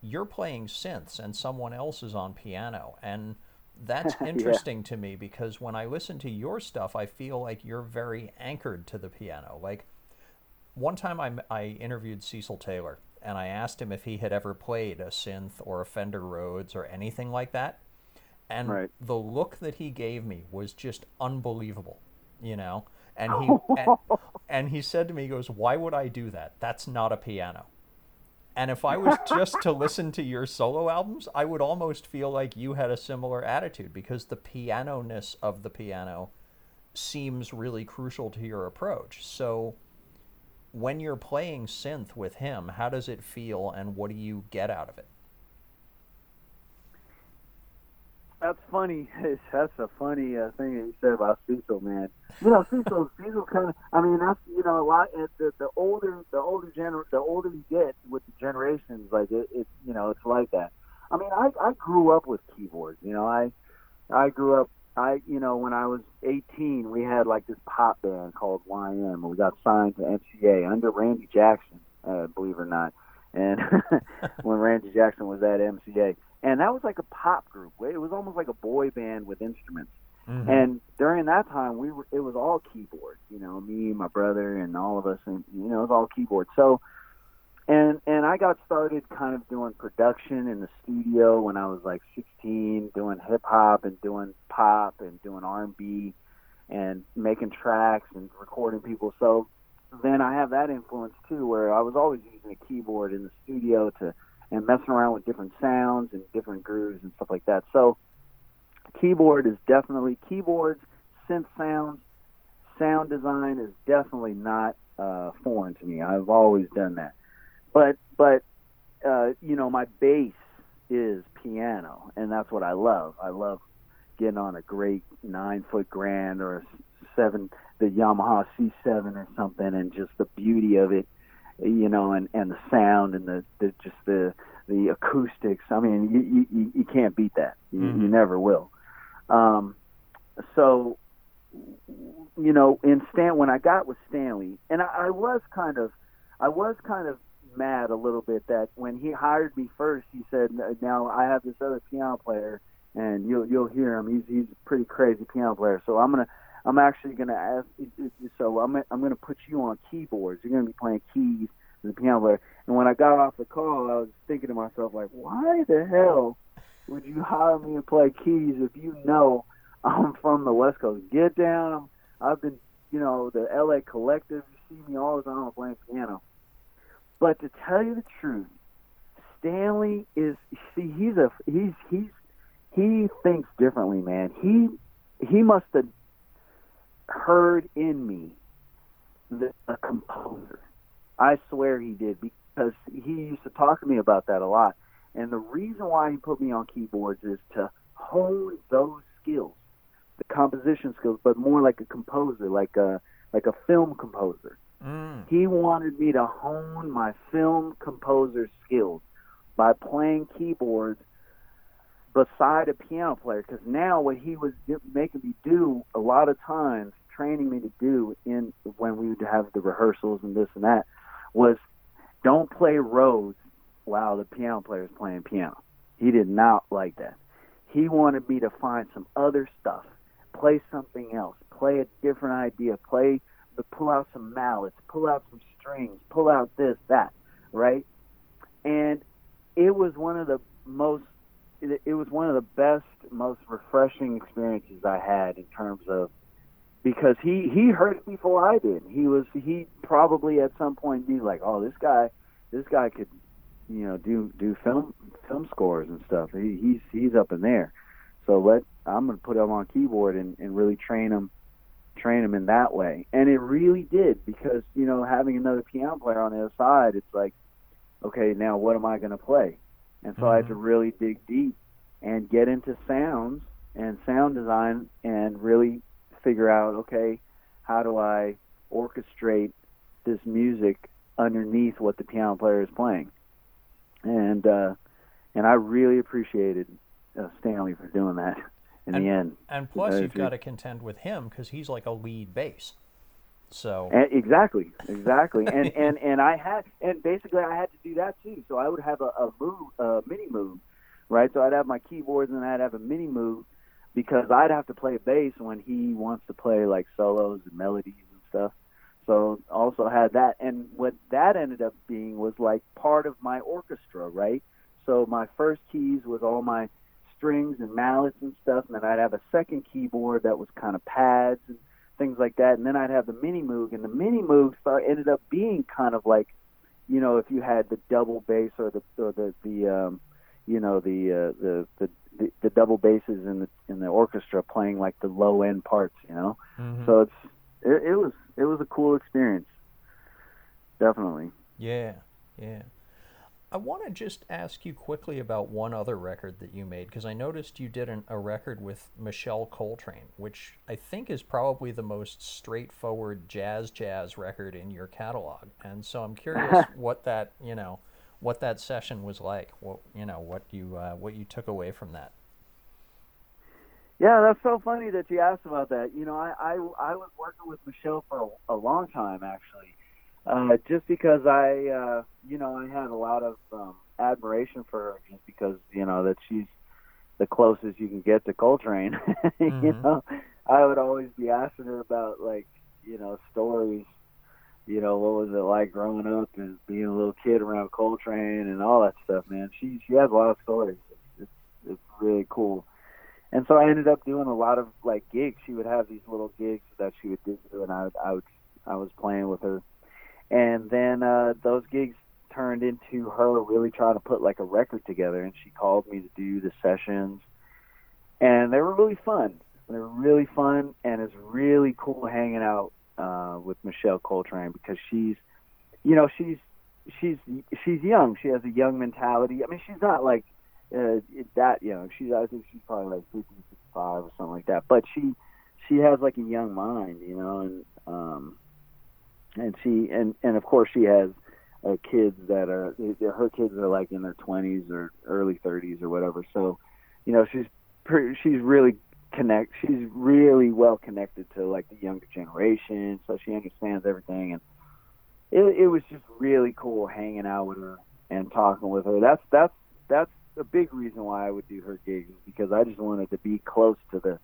you're playing synths and someone else is on piano and that's Yeah. interesting to me because when I listen to your stuff I feel like you're very anchored to the piano. Like one time I, I interviewed Cecil Taylor and I asked him if he had ever played a synth or a Fender Rhodes or anything like that. And Right. the look that he gave me was just unbelievable, you know? And he and, and he said to me, he goes, Why would I do that? That's not a piano. And if I was just to listen to your solo albums, I would almost feel like you had a similar attitude because the piano ness of the piano seems really crucial to your approach. So when you're playing synth with him, how does it feel and what do you get out of it? That's funny. That's a funny uh, thing that you said about Cecil, man. You know, Cecil, Cecil kind of. I mean, that's you know a lot. The the older the older gener the older you get with the generations, like it, it you know it's like that. I mean, I I grew up with keyboards. You know, I I grew up. I you know when I was 18, we had like this pop band called YM, and we got signed to MCA under Randy Jackson, uh, believe it or not. And when Randy Jackson was at MCA, and that was like a pop group. It was almost like a boy band with instruments. And during that time, we were it was all keyboard. You know, me, my brother, and all of us, and you know, it was all keyboard. So, and and I got started kind of doing production in the studio when I was like 16, doing hip hop and doing pop and doing R&B, and making tracks and recording people. So then I have that influence too, where I was always using a keyboard in the studio to and messing around with different sounds and different grooves and stuff like that. So keyboard is definitely keyboards, synth sounds, sound design is definitely not uh, foreign to me. I've always done that. But but uh, you know my base is piano, and that's what I love. I love getting on a great nine foot grand or a seven, the Yamaha C7 or something, and just the beauty of it you know, and and the sound and the, the just the the acoustics. I mean, you you, you can't beat that. You, Mhm. you never will. Um, so, you know, in Stan, when I got with Stanley, and I, I was kind of, I was kind of mad a little bit that when he hired me first, he said, "Now I have this other piano player, and you'll you'll hear him. He's he's a pretty crazy piano player. So I'm gonna." I'm actually to ask. So I'm I'm to put you on keyboards. You're to be playing keys as a piano player. And when I got off the call, I was thinking to myself, like, why the hell would you hire me to play keys if you know I'm from the West Coast? Get down. I've been, you know, the LA Collective. You see me all the time playing piano. But to tell you the truth, Stanley is. See, he's a he's he's he thinks differently, man. He he must have heard in me the, a composer. I swear he did because he used to talk to me about that a lot. And the reason why he put me on keyboards is to hone those skills, the composition skills, but more like a composer, like a like a film composer. Mm. He wanted me to hone my film composer skills by playing keyboards beside a piano player. Because now what he was making me do a lot of times, training me to do in when we would have the rehearsals and this and that, was don't play Rhodes while the piano player is playing piano. He did not like that. He wanted me to find some other stuff, play something else, play a different idea, play the pull out some mallets, pull out some strings, pull out this, that, right? And it was one of the most it, it was one of the best, most refreshing experiences I had in terms of because he he heard it before I did. He was he probably at some point knew like, oh, this guy, this guy could, you know, do do film film scores and stuff. He, he's he's up in there. So let I'm gonna put him on keyboard and, and really train him train him in that way. And it really did because, you know, having another piano player on the other side, it's like, okay, now what am I gonna play? And so I had to really dig deep and get into sounds and sound design and really figure out, okay, how do I orchestrate this music underneath what the piano player is playing? And uh, and I really appreciated uh, Stanley for doing that in And- the end. And plus, you've got to contend with him because he's like a lead bass. So And, exactly, exactly. and and and I had and basically I had to do that too. So I would have a, a move, a mini moog, right? So I'd have my keyboards and I'd have a mini moog because I'd have to play bass when he wants to play like solos and melodies and stuff. So also had that, and what that ended up being was like part of my orchestra, right? So my first keys was all my strings and mallets and stuff, and then I'd have a second keyboard that was kind of pads and things like that, and then I'd have the mini moog, and the mini moog ended up being kind of like, you know, if you had the double bass or the or the the um, you know the uh, the, the the the double basses in the in the orchestra playing like the low end parts, you know. mhm. So it's it, it was it was a cool experience, definitely. Yeah, yeah. I want to just ask you quickly about one other record that you made because I noticed you did an, a record with Michelle Coltrane, which I think is probably the most straightforward jazz jazz record in your catalog. And so I'm curious what that you know what that session was like. What you know what you uh, what you took away from that. Yeah, that's so funny that you asked about that. You know, I I, I was working with Michelle for a, a long time actually, uh, just because I uh, you know I had a lot of um, admiration for her, just because you know that she's the closest you can get to Coltrane. you Mhm. know, I would always be asking her about like you know stories. You know, what was it like growing up and being a little kid around Coltrane and all that stuff, man. She she has a lot of stories. It's it's, it's really cool and so I ended up doing a lot of like gigs. She would have these little gigs that she would do, and I would, I would, I was playing with her. And then uh, those gigs turned into her really trying to put like a record together, and she called me to do the sessions, and they were really fun. They were really fun, and it's really cool hanging out uh, with Michelle Coltrane because she's, you know, she's she's she's young. She has a young mentality. I mean, she's not like uh, that young. She's I think she's probably like 50, 55 or something like that. But she she has like a young mind, you know, and um and she and and of course she has uh, kids that are her kids are like in their 20s or early 30s or whatever. So, you know, she's pretty, she's really connect. She's really well connected to like the younger generation, so she understands everything. And it, it was just really cool hanging out with her and talking with her. That's that's that's a big reason why I would do her gigs because I just wanted to be close to the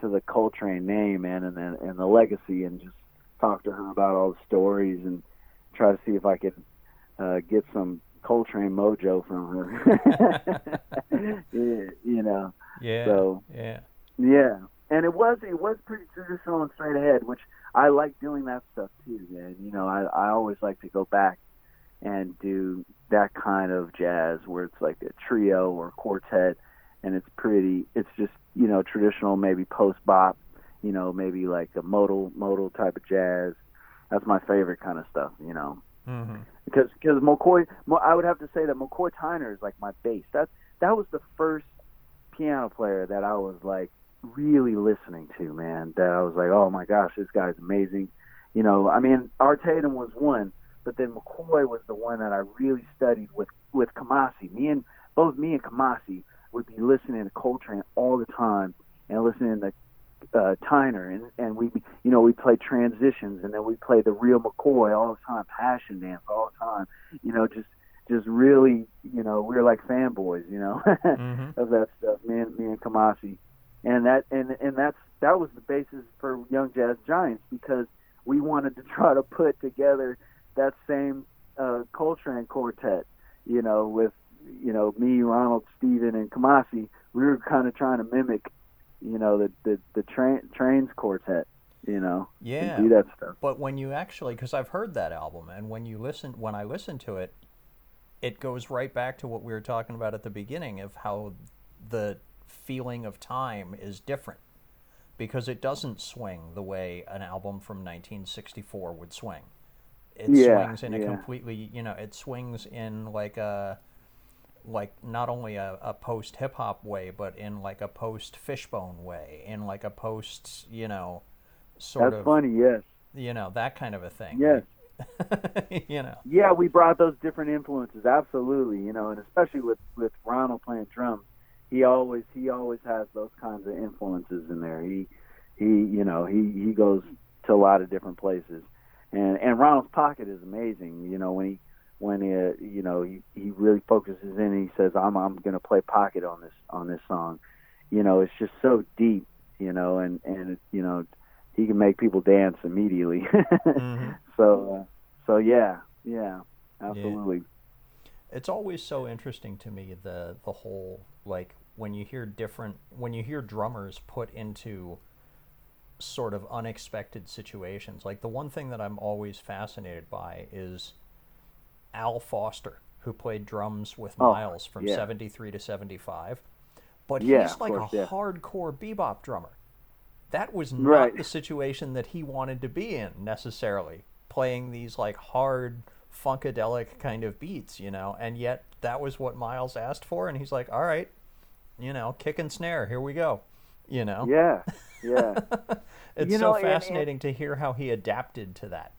to the Coltrane name, and and, and the legacy, and just talk to her about all the stories and try to see if I could uh, get some Coltrane mojo from her. you know. Yeah. So yeah. Yeah, and it was it was pretty traditional and straight ahead, which I like doing that stuff too. Man, you know, I I always like to go back and do that kind of jazz where it's like a trio or quartet, and it's pretty. It's just you know traditional, maybe post bop, you know, maybe like a modal modal type of jazz. That's my favorite kind of stuff, you know. Mm-hmm. Because because McCoy, I would have to say that McCoy Tyner is like my bass. That that was the first piano player that I was like really listening to, man. That I was like, oh my gosh, this guy's amazing. You know, I mean, Art Tatum was one, but then McCoy was the one that I really studied with with Kamasi. Me and both me and Kamasi would be listening to Coltrane all the time and listening to uh, Tyner, and and we you know we play transitions, and then we play the real McCoy all the time, passion dance all the time. You know, just just really, you know, we were like fanboys, you know, mm-hmm. of that stuff. Me and me and Kamasi, and that and and that's that was the basis for Young Jazz Giants because we wanted to try to put together that same uh, Coltrane quartet, you know, with you know me, Ronald, Steven, and Kamasi. We were kind of trying to mimic, you know, the the the Trane Trane's quartet you know yeah do that stuff but when you actually because i've heard that album and when you listen when i listen to it it goes right back to what we were talking about at the beginning of how the feeling of time is different because it doesn't swing the way an album from 1964 would swing. It yeah, swings in yeah. a completely, you know, it swings in like a like not only a, a post hip hop way, but in like a post fishbone way, in like a post, you know, sort That's of funny, yes. you know, that kind of a thing. Yes. you know. Yeah, we brought those different influences, absolutely, you know, and especially with with Ronald playing drums, he always he always has those kinds of influences in there. He he you know, he he goes to a lot of different places. And and Ronald's pocket is amazing, you know, when he when he, you know he he really focuses in and he says I'm I'm going to play pocket on this on this song. You know, it's just so deep, you know, and and you know, he can make people dance immediately. mm-hmm. So, uh, so yeah, yeah, absolutely. Yeah. It's always so interesting to me the the whole like when you hear different when you hear drummers put into sort of unexpected situations. Like the one thing that I'm always fascinated by is Al Foster, who played drums with Oh, Miles from yeah. 73 to 75. But Yeah, he's like course, a yeah. hardcore bebop drummer. That was not Right. the situation that he wanted to be in necessarily, playing these like hard funkadelic kind of beats, you know, and yet that was what Miles asked for and he's like, "All right, you know, kick and snare, here we go." You know. Yeah, yeah, It's You so know, and- and- fascinating to hear how he adapted to that.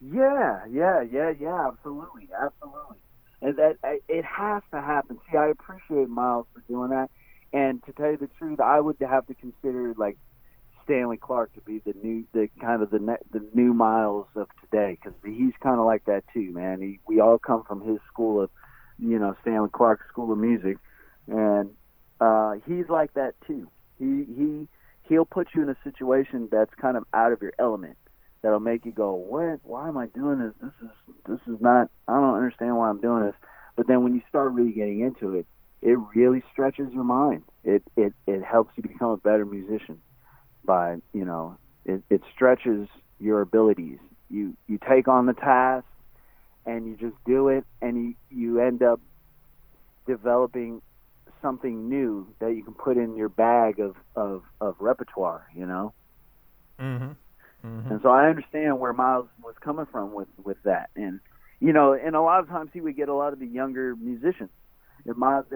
Yeah, yeah, yeah, yeah. Absolutely, absolutely. And that it has to happen. See, I appreciate Miles for doing that. And to tell you the truth, I would have to consider like Stanley Clarke to be the new, the kind of the ne- the new Miles of today because he's kind of like that too, man. He, we all come from his school of, you know, Stanley Clarke School of Music, and uh, he's like that too. He he he'll put you in a situation that's kind of out of your element. That'll make you go, what? Why am I doing this? This is this is not. I don't understand why I'm doing this. But then when you start really getting into it, it really stretches your mind. It it it helps you become a better musician by you know it, it stretches your abilities. You you take on the task and you just do it, and you you end up developing something new that you can put in your bag of of of repertoire. You know. Mm-hmm. Mm-hmm. And so I understand where Miles was coming from with with that, and you know, and a lot of times he would get a lot of the younger musicians. And Miles,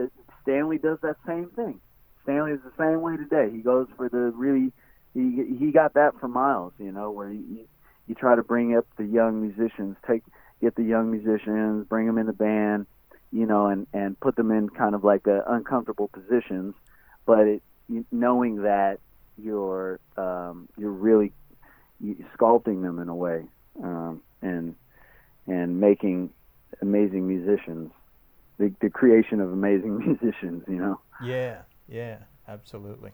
Stanley does that same thing. Stanley is the same way today. He goes for the really, he he got that from Miles, you know, where you you try to bring up the young musicians, take get the young musicians, bring them in the band, you know, and and put them in kind of like a uncomfortable positions, but it, knowing that you're um, you're really sculpting them in a way, um, and and making amazing musicians, the the creation of amazing musicians, you know. Yeah, yeah, absolutely.